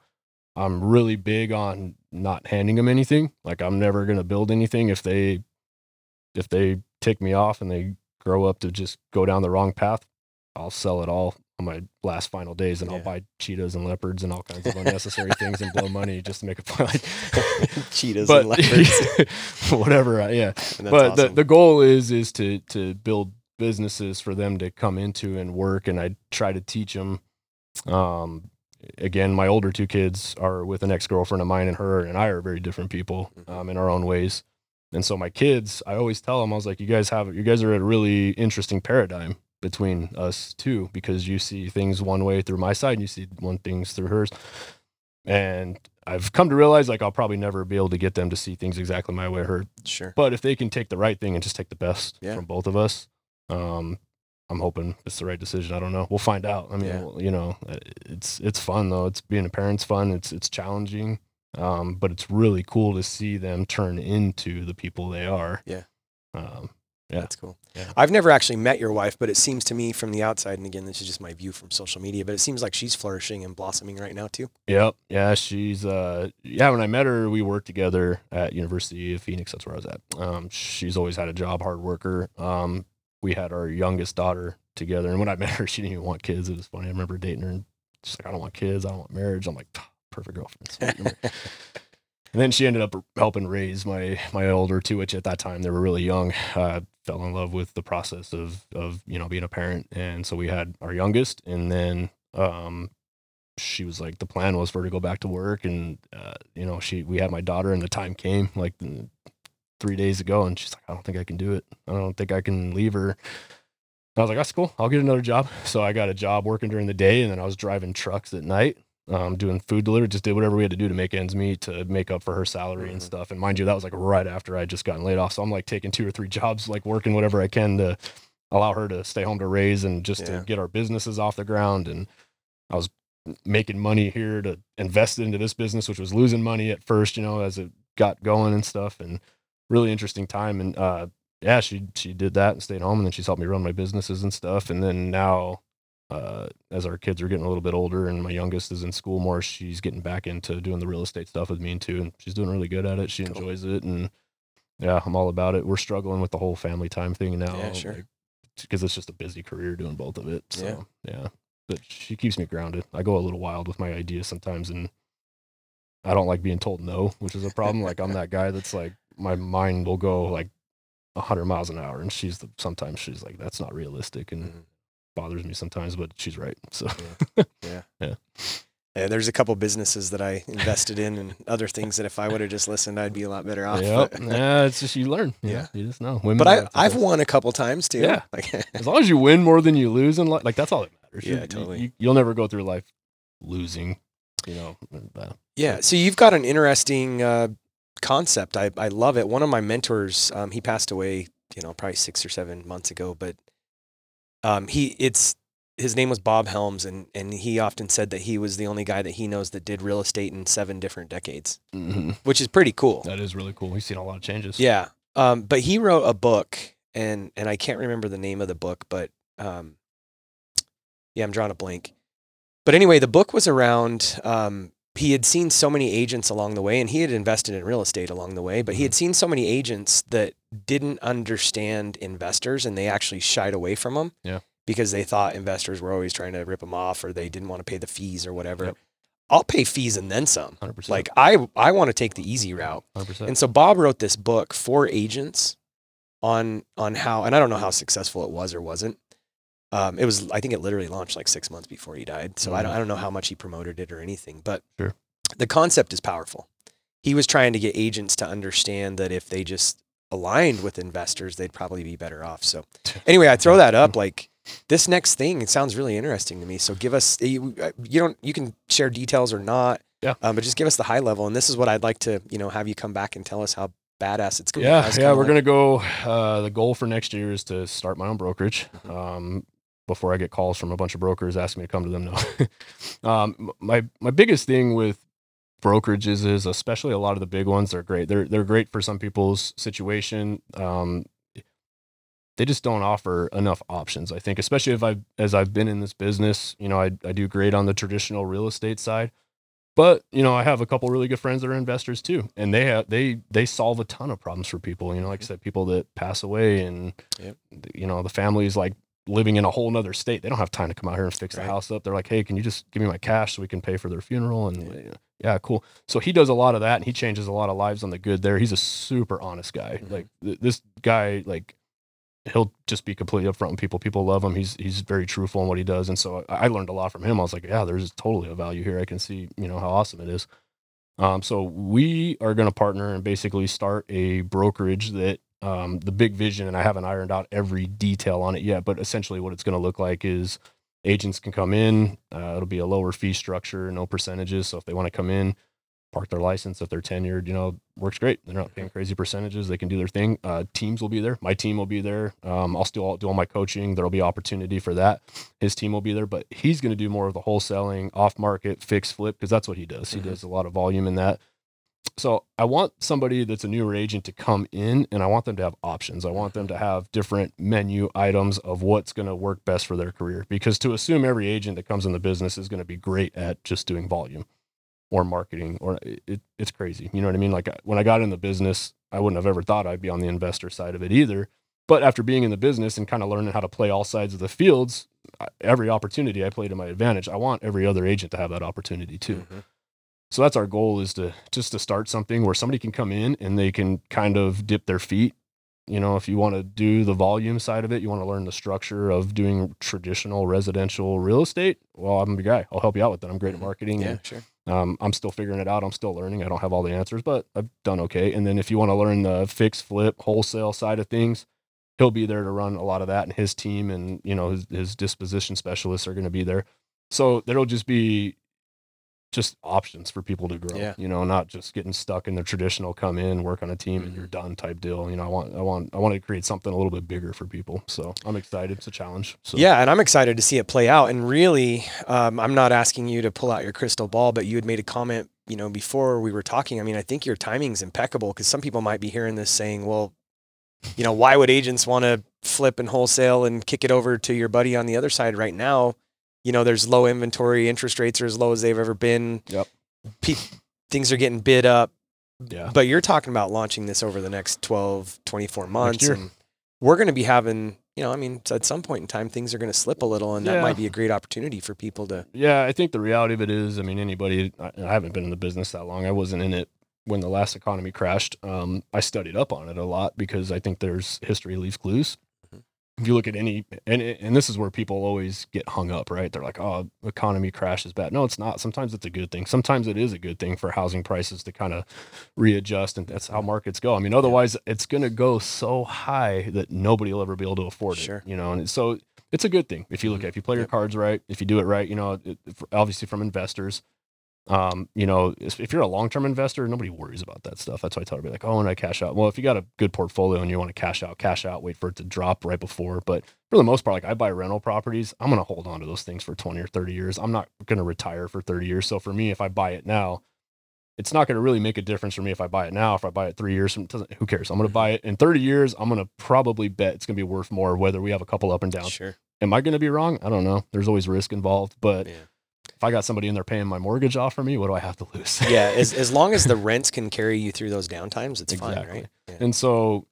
Speaker 3: I'm really big on not handing them anything. Like I'm never gonna build anything if they if they tick me off and they grow up to just go down the wrong path. I'll sell it all on my last final days, and
Speaker 2: Yeah.
Speaker 3: I'll buy cheetahs and leopards and all kinds of [laughs] unnecessary things and blow money just to make it fun.
Speaker 2: Cheetahs
Speaker 3: but
Speaker 2: and [laughs] leopards. [laughs]
Speaker 3: whatever, I- yeah but the, the goal is is to to build businesses for them to come into and work and i try to teach them um again my older two kids are with an ex-girlfriend of mine and her and i are very different people
Speaker 2: Mhm.
Speaker 3: um, in our own ways and so my kids i always tell them i was like you guys have you guys are at a really interesting paradigm between us two because you see things one way through my side and you see one things through hers and i've come to realize like i'll probably never be able to get them to see things exactly my way or her
Speaker 2: sure.
Speaker 3: but if they can take the right thing and just take the best
Speaker 2: Yeah.
Speaker 3: from both of us, um, I'm hoping it's the right decision. I don't know. We'll find out. I mean,
Speaker 2: Yeah.
Speaker 3: you know, uh, it's it's fun though. It's being a parent's fun. It's it's challenging, um, but it's really cool to see them turn into the people they are.
Speaker 2: Yeah.
Speaker 3: Um, yeah.
Speaker 2: That's cool.
Speaker 3: Yeah.
Speaker 2: I've never actually met your wife, but it seems to me from the outside, and again, this is just my view from social media, but it seems like she's flourishing and blossoming right now too.
Speaker 3: Yep. Yeah. She's, uh, yeah, when I met her, we worked together at University of Phoenix. That's where I was at. Um, she's always had a job, hard worker. Um, we had our youngest daughter together. And when I [laughs] met her, she didn't even want kids. It was funny. I remember dating her and she's like, I don't want kids. I don't want marriage. I'm like, perfect girlfriend. [laughs] And then she ended up helping raise my, my older two, which at that time they were really young. Uh, fell in love with the process of, of, you know, being a parent. And so we had our youngest and then, um, she was like the plan was for her to go back to work and uh, you know she we had my daughter and the time came like three days ago and she's like i don't think i can do it i don't think i can leave her i was like that's cool i'll get another job so i got a job working during the day and then i was driving trucks at night um, doing food delivery. Just did whatever we had to do to make ends meet, to make up for her salary and
Speaker 2: Mhm.
Speaker 3: stuff. And mind you, that was like right after I just gotten laid off. So I'm like taking two or three jobs, like working whatever I can to allow her to stay home to raise and just
Speaker 2: Yeah.
Speaker 3: to get our businesses off the ground. And I was making money here to invest into this business, which was losing money at first, you know, as it got going and stuff. And really interesting time. And uh, yeah, she she did that and stayed home, and then she's helped me run my businesses and stuff. And then now, uh, as our kids are getting a little bit older, and my youngest is in school more, she's getting back into doing the real estate stuff with me too, and she's doing really good at it. She
Speaker 2: Cool.
Speaker 3: enjoys it, and yeah, I'm all about it. We're struggling with the whole family time thing now,
Speaker 2: Yeah, sure.
Speaker 3: because it's just a busy career doing both of it. So yeah. but she keeps me grounded. I go a little wild with my ideas sometimes, and I don't like being told no, which is a problem. like I'm that guy that's like my mind will go like 100 miles an hour, and she's the, sometimes she's like that's not realistic, and
Speaker 2: Mhm.
Speaker 3: bothers me sometimes, but she's right. So
Speaker 2: Yeah, [laughs] Yeah. Yeah. there's a couple businesses that I invested in and other things that if I would have just listened, I'd be a lot better off.
Speaker 3: yep, [laughs] yeah, it's just you learn.
Speaker 2: Yeah.
Speaker 3: Yeah, you just know. Women
Speaker 2: but I, I've won a couple times too.
Speaker 3: Yeah.
Speaker 2: Like, [laughs]
Speaker 3: as long as you win more than you lose in life, like that's all that matters.
Speaker 2: Yeah,
Speaker 3: You-
Speaker 2: totally.
Speaker 3: You, you'll never go through life losing. You know, uh,
Speaker 2: yeah. So you've got an interesting uh, concept. I, I love it. One of my mentors, um, he passed away, you know, probably six or seven months ago, but um, he, it's, his name was Bob Helms, and, and he often said that he was the only guy that he knows that did real estate in seven different decades,
Speaker 3: mhm.
Speaker 2: which is pretty cool.
Speaker 3: that is really cool. We've seen a lot of changes.
Speaker 2: Yeah. Um, but he wrote a book and and I can't remember the name of the book, but um, yeah, I'm drawing a blank. But anyway, the book was around um, he had seen so many agents along the way and he had invested in real estate along the way, but he had seen so many agents that didn't understand investors and they actually shied away from them.
Speaker 3: Yeah.
Speaker 2: Because they thought investors were always trying to rip them off or they didn't want to pay the fees or whatever.
Speaker 3: Yep.
Speaker 2: I'll pay fees and then some.
Speaker 3: 100%.
Speaker 2: Like I I want to take the easy route.
Speaker 3: 100%.
Speaker 2: And so Bob wrote this book for agents on on how, and I don't know how successful it was or wasn't. Um, it was, I think, it literally launched like six months before he died. So I don't, I don't know how much he promoted it or anything, but
Speaker 3: Sure.
Speaker 2: the concept is powerful. He was trying to get agents to understand that if they just aligned with investors, they'd probably be better off. So [laughs] anyway, I throw that up like this next thing. It sounds really interesting to me. So give us you, you don't you can share details or not.
Speaker 3: Yeah.
Speaker 2: Um, but just give us the high level, and this is what I'd like to you know have you come back and tell us how badass it's going.
Speaker 3: yeah, yeah, we're gonna go. Uh, the goal for next year is to start my own brokerage.
Speaker 2: Mhm.
Speaker 3: Um, before I get calls from a bunch of brokers asking me to come to them, no. [laughs] um, my my biggest thing with brokerages is, especially a lot of the big ones, they're great. They're they're great for some people's situation. Um, they just don't offer enough options. I think, especially if I as I've been in this business, you know, I I do great on the traditional real estate side. But you know, I have a couple really good friends that are investors too, and they have they they solve a ton of problems for people. You know, like I said, people that pass away, and
Speaker 2: Yep.
Speaker 3: you know, the families like living in a whole nother state. They don't have time to come out here and fix
Speaker 2: Right.
Speaker 3: the house up. They're like, hey, can you just give me my cash so we can pay for their funeral? And
Speaker 2: Yeah.
Speaker 3: yeah. yeah, cool. So he does a lot of that, and he changes a lot of lives on the good there. He's a super honest guy.
Speaker 2: Mhm.
Speaker 3: Like th- this guy, like he'll just be completely upfront with people. People love him. He's he's very truthful in what he does, and so I, I learned a lot from him. I was like, yeah, there's totally a value here. I can see you know how awesome it is. Um, so we are going to partner and basically start a brokerage that um, the big vision, and I haven't ironed out every detail on it yet, but essentially what it's going to look like is agents can come in. Uh, it'll be a lower fee structure, no percentages. So if they want to come in, park their license, if they're tenured, you know, works great. They're not paying crazy percentages. They can do their thing. Uh, teams will be there. My team will be there. Um, I'll still do all my coaching. There'll be opportunity for that. His team will be there, but he's going to do more of the wholesaling, off market, fix, flip, because that's what he does. He
Speaker 2: Mhm.
Speaker 3: does a lot of volume in that. So I want somebody that's a newer agent to come in and I want them to have options. I want them to have different menu items of what's going to work best for their career. Because to assume every agent that comes in the business is going to be great at just doing volume or marketing or it, it, it's crazy. You know what I mean? Like when I got in the business, I wouldn't have ever thought I'd be on the investor side of it either. But after being in the business and kind of learning how to play all sides of the fields, every opportunity I play to my advantage. I want every other agent to have that opportunity too.
Speaker 2: Mhm.
Speaker 3: So that's our goal is to just to start something where somebody can come in and they can kind of dip their feet. You know, if you want to do the volume side of it, you want to learn the structure of doing traditional residential real estate. Well, I'm the guy. I'll help you out with that. I'm great at
Speaker 2: Mhm.
Speaker 3: marketing.
Speaker 2: Yeah,
Speaker 3: and,
Speaker 2: sure.
Speaker 3: um, I'm still figuring it out. I'm still learning. I don't have all the answers, but I've done okay. And then if you want to learn the fix, flip, wholesale side of things, he'll be there to run a lot of that, and his team and you know his, his disposition specialists are going to be there. So there'll just be just options for people to grow.
Speaker 2: Yeah.
Speaker 3: You know, not just getting stuck in the traditional come in, work on a team, and you're
Speaker 2: Mm-hmm.
Speaker 3: done type deal. You know, I want I want I want to create something a little bit bigger for people. So I'm excited. It's a challenge. So
Speaker 2: Yeah, and I'm excited to see it play out. And really, um, I'm not asking you to pull out your crystal ball, but you had made a comment, you know, before we were talking. I mean, I think your timing's impeccable because some people might be hearing this saying, well, you know, why would agents want to flip and wholesale and kick it over to your buddy on the other side right now? You know, there's low inventory, interest rates are as low as they've ever been.
Speaker 3: Yep.
Speaker 2: Pe- things are getting bid up.
Speaker 3: Yeah.
Speaker 2: But you're talking about launching this over the next 12, 24 months. And we're going to be having, you know, I mean, at some point in time, things are going to slip a little, and that might be a great opportunity for people to.
Speaker 3: Yeah, I think the reality of it is, I mean, anybody, I, I haven't been in the business that long. I wasn't in it when the last economy crashed. Um, I studied up on it a lot because I think there's history leaves clues. If you look at any, and and this is where people always get hung up, right? They're like, "Oh, economy crash is bad." No, it's not. Sometimes it's a good thing. Sometimes it is a good thing for housing prices to kind of readjust, and that's how markets go. I mean, otherwise, it's going to go so high that nobody will ever be able to afford
Speaker 2: Sure.
Speaker 3: it. You know, and so it's a good thing if you look
Speaker 2: Mhm.
Speaker 3: at if you play your cards right, if you do it right. You know, it- obviously from investors. Um, you know, if you're a long term investor, nobody worries about that stuff. That's why I tell everybody like, oh, when I cash out. Well, if you got a good portfolio and you want to cash out, cash out, wait for it to drop right before. But for the most part, like I buy rental properties, I'm gonna hold on to those things for 20 or 30 years. I'm not gonna retire for 30 years. So for me, if I buy it now, it's not going to really make a difference for me if I buy it now. If I buy it three years from, doesn't, who cares? I'm going to buy it in 30 years. I'm going to probably bet it's going to be worth more, whether we have a couple up and down.
Speaker 2: Sure.
Speaker 3: Am I going to be wrong? I don't know. There's always risk involved, but
Speaker 2: Yeah.
Speaker 3: If I got somebody in there paying my mortgage off for me, what do I have to lose?
Speaker 2: Yeah. As, [laughs] as long as the rents can carry you through those downtimes, it's fine, right? Yeah.
Speaker 3: And so,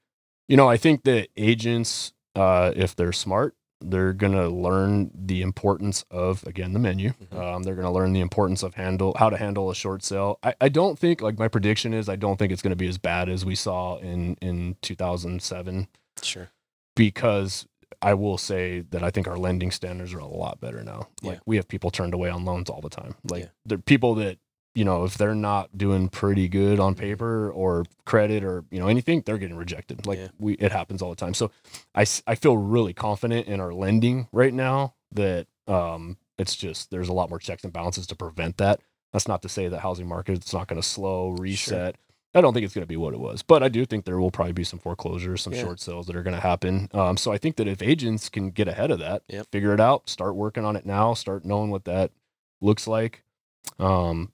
Speaker 3: you know, I think that agents, uh, if they're smart, they're gonna learn the importance of again the menu.
Speaker 2: Mhm.
Speaker 3: Um, they're gonna learn the importance of handle how to handle a short sale. I, I don't think like my prediction is I don't think it's gonna be as bad as we saw in in 2007
Speaker 2: Sure.
Speaker 3: because I will say that I think our lending standards are a lot better now. Like
Speaker 2: Yeah.
Speaker 3: we have people turned away on loans all the time. Like
Speaker 2: Yeah.
Speaker 3: they're people that you know if they're not doing pretty good on paper or credit or you know anything, they're getting rejected. Like
Speaker 2: Yeah.
Speaker 3: we it happens all the time. So I I feel really confident in our lending right now that um it's just there's a lot more checks and balances to prevent that. That's not to say that housing market it's not going to slow reset. I don't think it's going to be what it was, but I do think there will probably be some foreclosures, some
Speaker 2: Yeah.
Speaker 3: short sales that are going to happen. Um, so I think that if agents can get ahead of that,
Speaker 2: Yep.
Speaker 3: figure it out, start working on it now, start knowing what that looks like, um,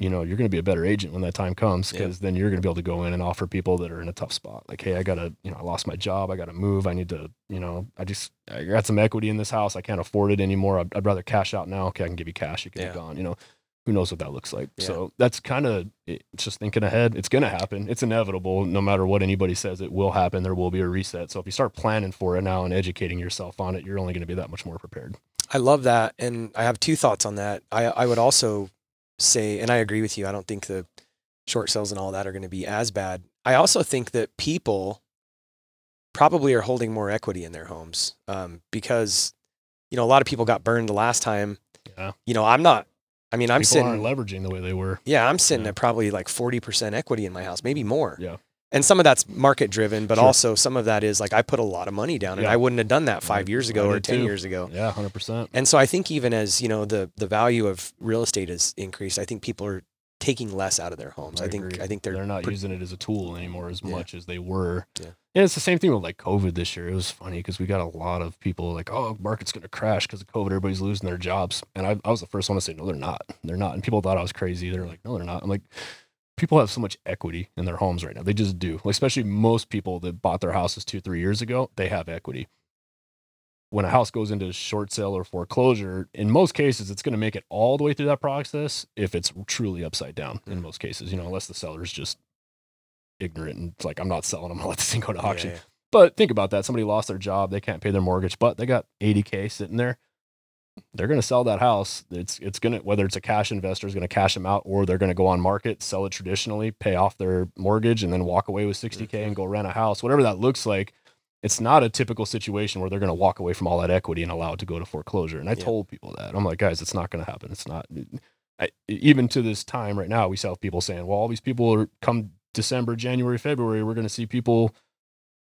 Speaker 3: you know, you're going to be a better agent when that time comes
Speaker 2: Yep.
Speaker 3: because then you're going to be able to go in and offer people that are in a tough spot. Like, hey, I got to, you know, I lost my job, I got to move, I need to, you know, I just I got some equity in this house, I can't afford it anymore. I'd, I'd rather cash out now. Okay, I can give you cash, you can
Speaker 2: Yeah.
Speaker 3: be gone. You know, who knows what that looks like.
Speaker 2: Yeah.
Speaker 3: So that's kind of just thinking ahead. It's going to happen. It's inevitable. No matter what anybody says, it will happen. There will be a reset. So if you start planning for it now and educating yourself on it, you're only going to be that much more prepared.
Speaker 2: I love that, and I have two thoughts on that. I I would also say, and I agree with you. I don't think the short sales and all that are going to be as bad. I also think that people probably are holding more equity in their homes um, because you know a lot of people got burned the last time.
Speaker 3: Yeah.
Speaker 2: You know, I'm not. I mean, I'm
Speaker 3: People
Speaker 2: sitting.
Speaker 3: aren't leveraging the way they were.
Speaker 2: Yeah, I'm sitting
Speaker 3: Yeah.
Speaker 2: at probably like 40% equity in my house, maybe more.
Speaker 3: Yeah.
Speaker 2: And some of that's market driven, but
Speaker 3: Sure.
Speaker 2: also some of that is like I put a lot of money down and
Speaker 3: Yeah.
Speaker 2: I wouldn't have done that five
Speaker 3: mm-hmm.
Speaker 2: years ago or 10
Speaker 3: too.
Speaker 2: years ago.
Speaker 3: Yeah, hundred percent.
Speaker 2: And so I think even as, you know, the the value of real estate has increased, I think people are taking less out of their homes. I, think I think they're,
Speaker 3: they're not
Speaker 2: pre-
Speaker 3: using it as a tool anymore as
Speaker 2: Yeah.
Speaker 3: much as they were.
Speaker 2: Yeah.
Speaker 3: And it's the same thing with like COVID this year. It was funny because we got a lot of people like, oh, market's going to crash because of COVID. Everybody's losing their jobs. And I, I was the first one to say, no, they're not. They're not. And people thought I was crazy. They're like, no, they're not. I'm like, people have so much equity in their homes right now. They just do. Like, especially most people that bought their houses two, three years ago, they have equity. When a house goes into short sale or foreclosure, in most cases, it's going to make it all the way through that process if it's truly upside down. In mm. most cases, you know, unless the seller's just ignorant and it's like, I'm not selling. them. [laughs] To let this thing go to
Speaker 2: yeah,
Speaker 3: auction.
Speaker 2: yeah.
Speaker 3: But think about that. Somebody lost their job. They can't pay their mortgage, but they got 80K sitting there. They're going to sell that house. It's, it's going to, whether it's a cash investor is going to cash them out or they're going to go on market, sell it traditionally, pay off their mortgage and then walk away with 60K mm-hmm. and go rent a house, whatever that looks like. It's not a typical situation where they're going to walk away from all that equity and allow it to go to foreclosure. And I
Speaker 2: Yeah.
Speaker 3: told people that. I'm like, guys, it's not going to happen. It's not. I, even to this time right now, we still have people saying, well, all these people are come December, January, February, we're going to see people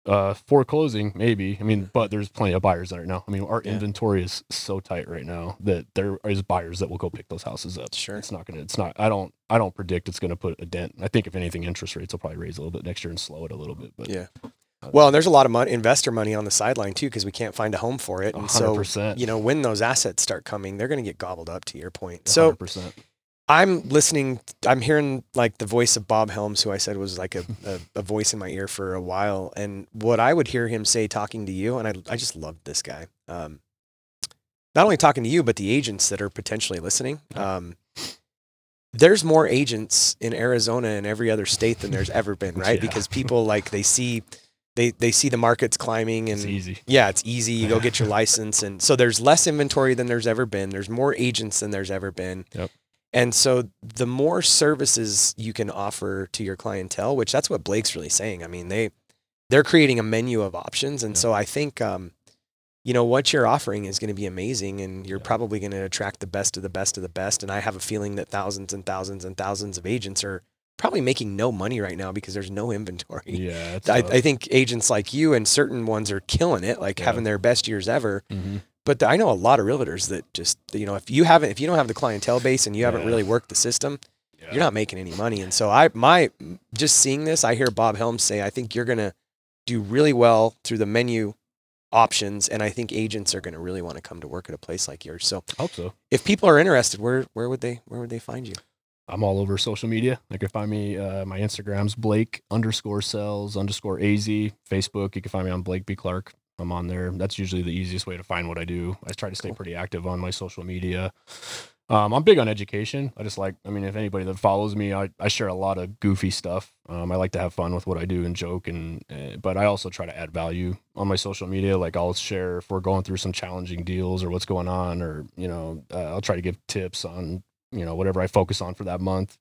Speaker 3: Uh, for closing, maybe. I mean, but there's plenty of buyers right now. I mean, our
Speaker 2: Yeah.
Speaker 3: inventory is so tight right now that there is buyers that will go pick those houses up.
Speaker 2: Sure.
Speaker 3: It's not gonna. It's not. I don't. I don't predict it's gonna put a dent. I think if anything, interest rates will probably raise a little bit next year and slow it a little bit. But
Speaker 2: Yeah. Well, and there's a lot of money, investor money on the sideline too, because we can't find a home for it. And so,
Speaker 3: 100%.
Speaker 2: you know, when those assets start coming, they're going to get gobbled up. To your point, so
Speaker 3: 100%.
Speaker 2: I'm listening. I'm hearing like the voice of Bob Helms, who I said was like a, a, a voice in my ear for a while. And what I would hear him say talking to you, and I, I just loved this guy. Um, not only talking to you, but the agents that are potentially listening. Um, there's more agents in Arizona and every other state than there's ever been, [laughs] right?
Speaker 3: Yeah.
Speaker 2: Because people like they see, they they see the markets climbing and
Speaker 3: It's easy.
Speaker 2: yeah, it's easy. You go get your [laughs] license, and so there's less inventory than there's ever been. There's more agents than there's ever been.
Speaker 3: Yep.
Speaker 2: And so the more services you can offer to your clientele, which that's what Blake's really saying. I mean, they they're creating a menu of options, and
Speaker 3: Yeah.
Speaker 2: so I think um, you know what you're offering is going to be amazing, and you're
Speaker 3: Yeah.
Speaker 2: probably going to attract the best of the best of the best. And I have a feeling that thousands and thousands and thousands of agents are probably making no money right now because there's no [laughs] inventory.
Speaker 3: Yeah.
Speaker 2: I. I think agents like you and certain ones are killing it, like
Speaker 3: Yeah.
Speaker 2: having their best years ever.
Speaker 3: Mhm.
Speaker 2: But I know a lot of realtors that just, you know, if you haven't, if you don't have the clientele base and you haven't
Speaker 3: Yeah.
Speaker 2: really worked the system,
Speaker 3: Yeah.
Speaker 2: you're not making any money. And so I, my, just seeing this, I hear Bob Helms say, I think you're going to do really well through the menu options. And I think agents are going to really want to come to work at a place like yours. So
Speaker 3: I hope so.
Speaker 2: if people are interested, where, where would they, where would they find you?
Speaker 3: I'm all over social media. You can find me. Uh, my Instagram's Blake underscore sales underscore az. Facebook, you can find me on Blake B Clark. I'm on there. That's usually the easiest way to find what I do. I try to stay
Speaker 2: Cool.
Speaker 3: pretty active on my social media. Um, I'm big on education. I just like, I mean, if anybody that follows me, I, I share a lot of goofy stuff. Um, I like to have fun with what I do and joke, and uh, but I also try to add value on my social media. Like I'll share if we're going through some challenging deals or what's going on, or you know, uh, I'll try to give tips on you know whatever I focus on for that month.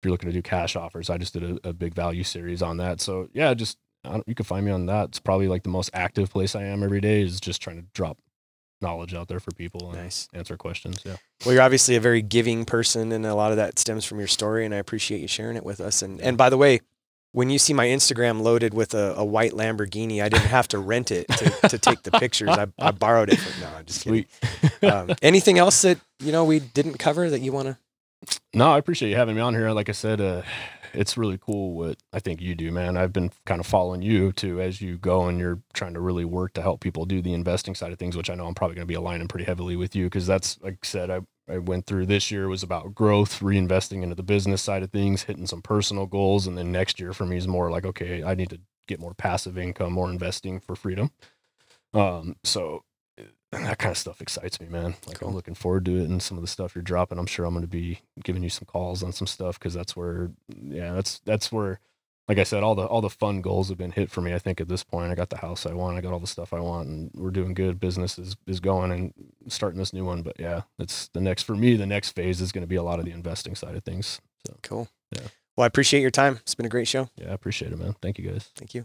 Speaker 3: If you're looking to do cash offers, I just did a, a big value series on that. So yeah, just you can find me on that. It's probably like the most active place I am every day is just trying to drop knowledge out there for people and
Speaker 2: Nice.
Speaker 3: answer questions. Yeah.
Speaker 2: Well, you're obviously a very giving person, and a lot of that stems from your story, and I appreciate you sharing it with us. And and by the way, when you see my Instagram loaded with a, a white Lamborghini, I didn't have to rent it to, to take the pictures. I, I borrowed it. From, no, I'm just kidding. Um, [laughs] anything else that you know we didn't cover that you want to?
Speaker 3: No, I appreciate you having me on here. Like I said, uh, it's really cool what I think you do, man. I've been kind of following you too as you go and you're trying to really work to help people do the investing side of things, which I know I'm probably going to be aligning pretty heavily with you because that's, like I said, I, I went through this year was about growth, reinvesting into the business side of things, hitting some personal goals. And then next year for me is more like, okay, I need to get more passive income, more investing for freedom. Um, so [clears throat] that kind of stuff excites me, man. Like
Speaker 2: Cool.
Speaker 3: I'm looking forward to it and some of the stuff you're dropping. I'm sure I'm going to be giving you some calls on some stuff because that's where, yeah, that's that's where, like I said, all the all the fun goals have been hit for me. I think at this point, I got the house I want, I got all the stuff I want, and we're doing good. Business is is going and starting this new one. But yeah, it's the next for me. The next phase is going to be a lot of the investing side of things. So
Speaker 2: Cool.
Speaker 3: Yeah.
Speaker 2: Well, I appreciate your time. It's been a great show.
Speaker 3: yeah, I appreciate it, man. Thank you guys.
Speaker 2: Thank you.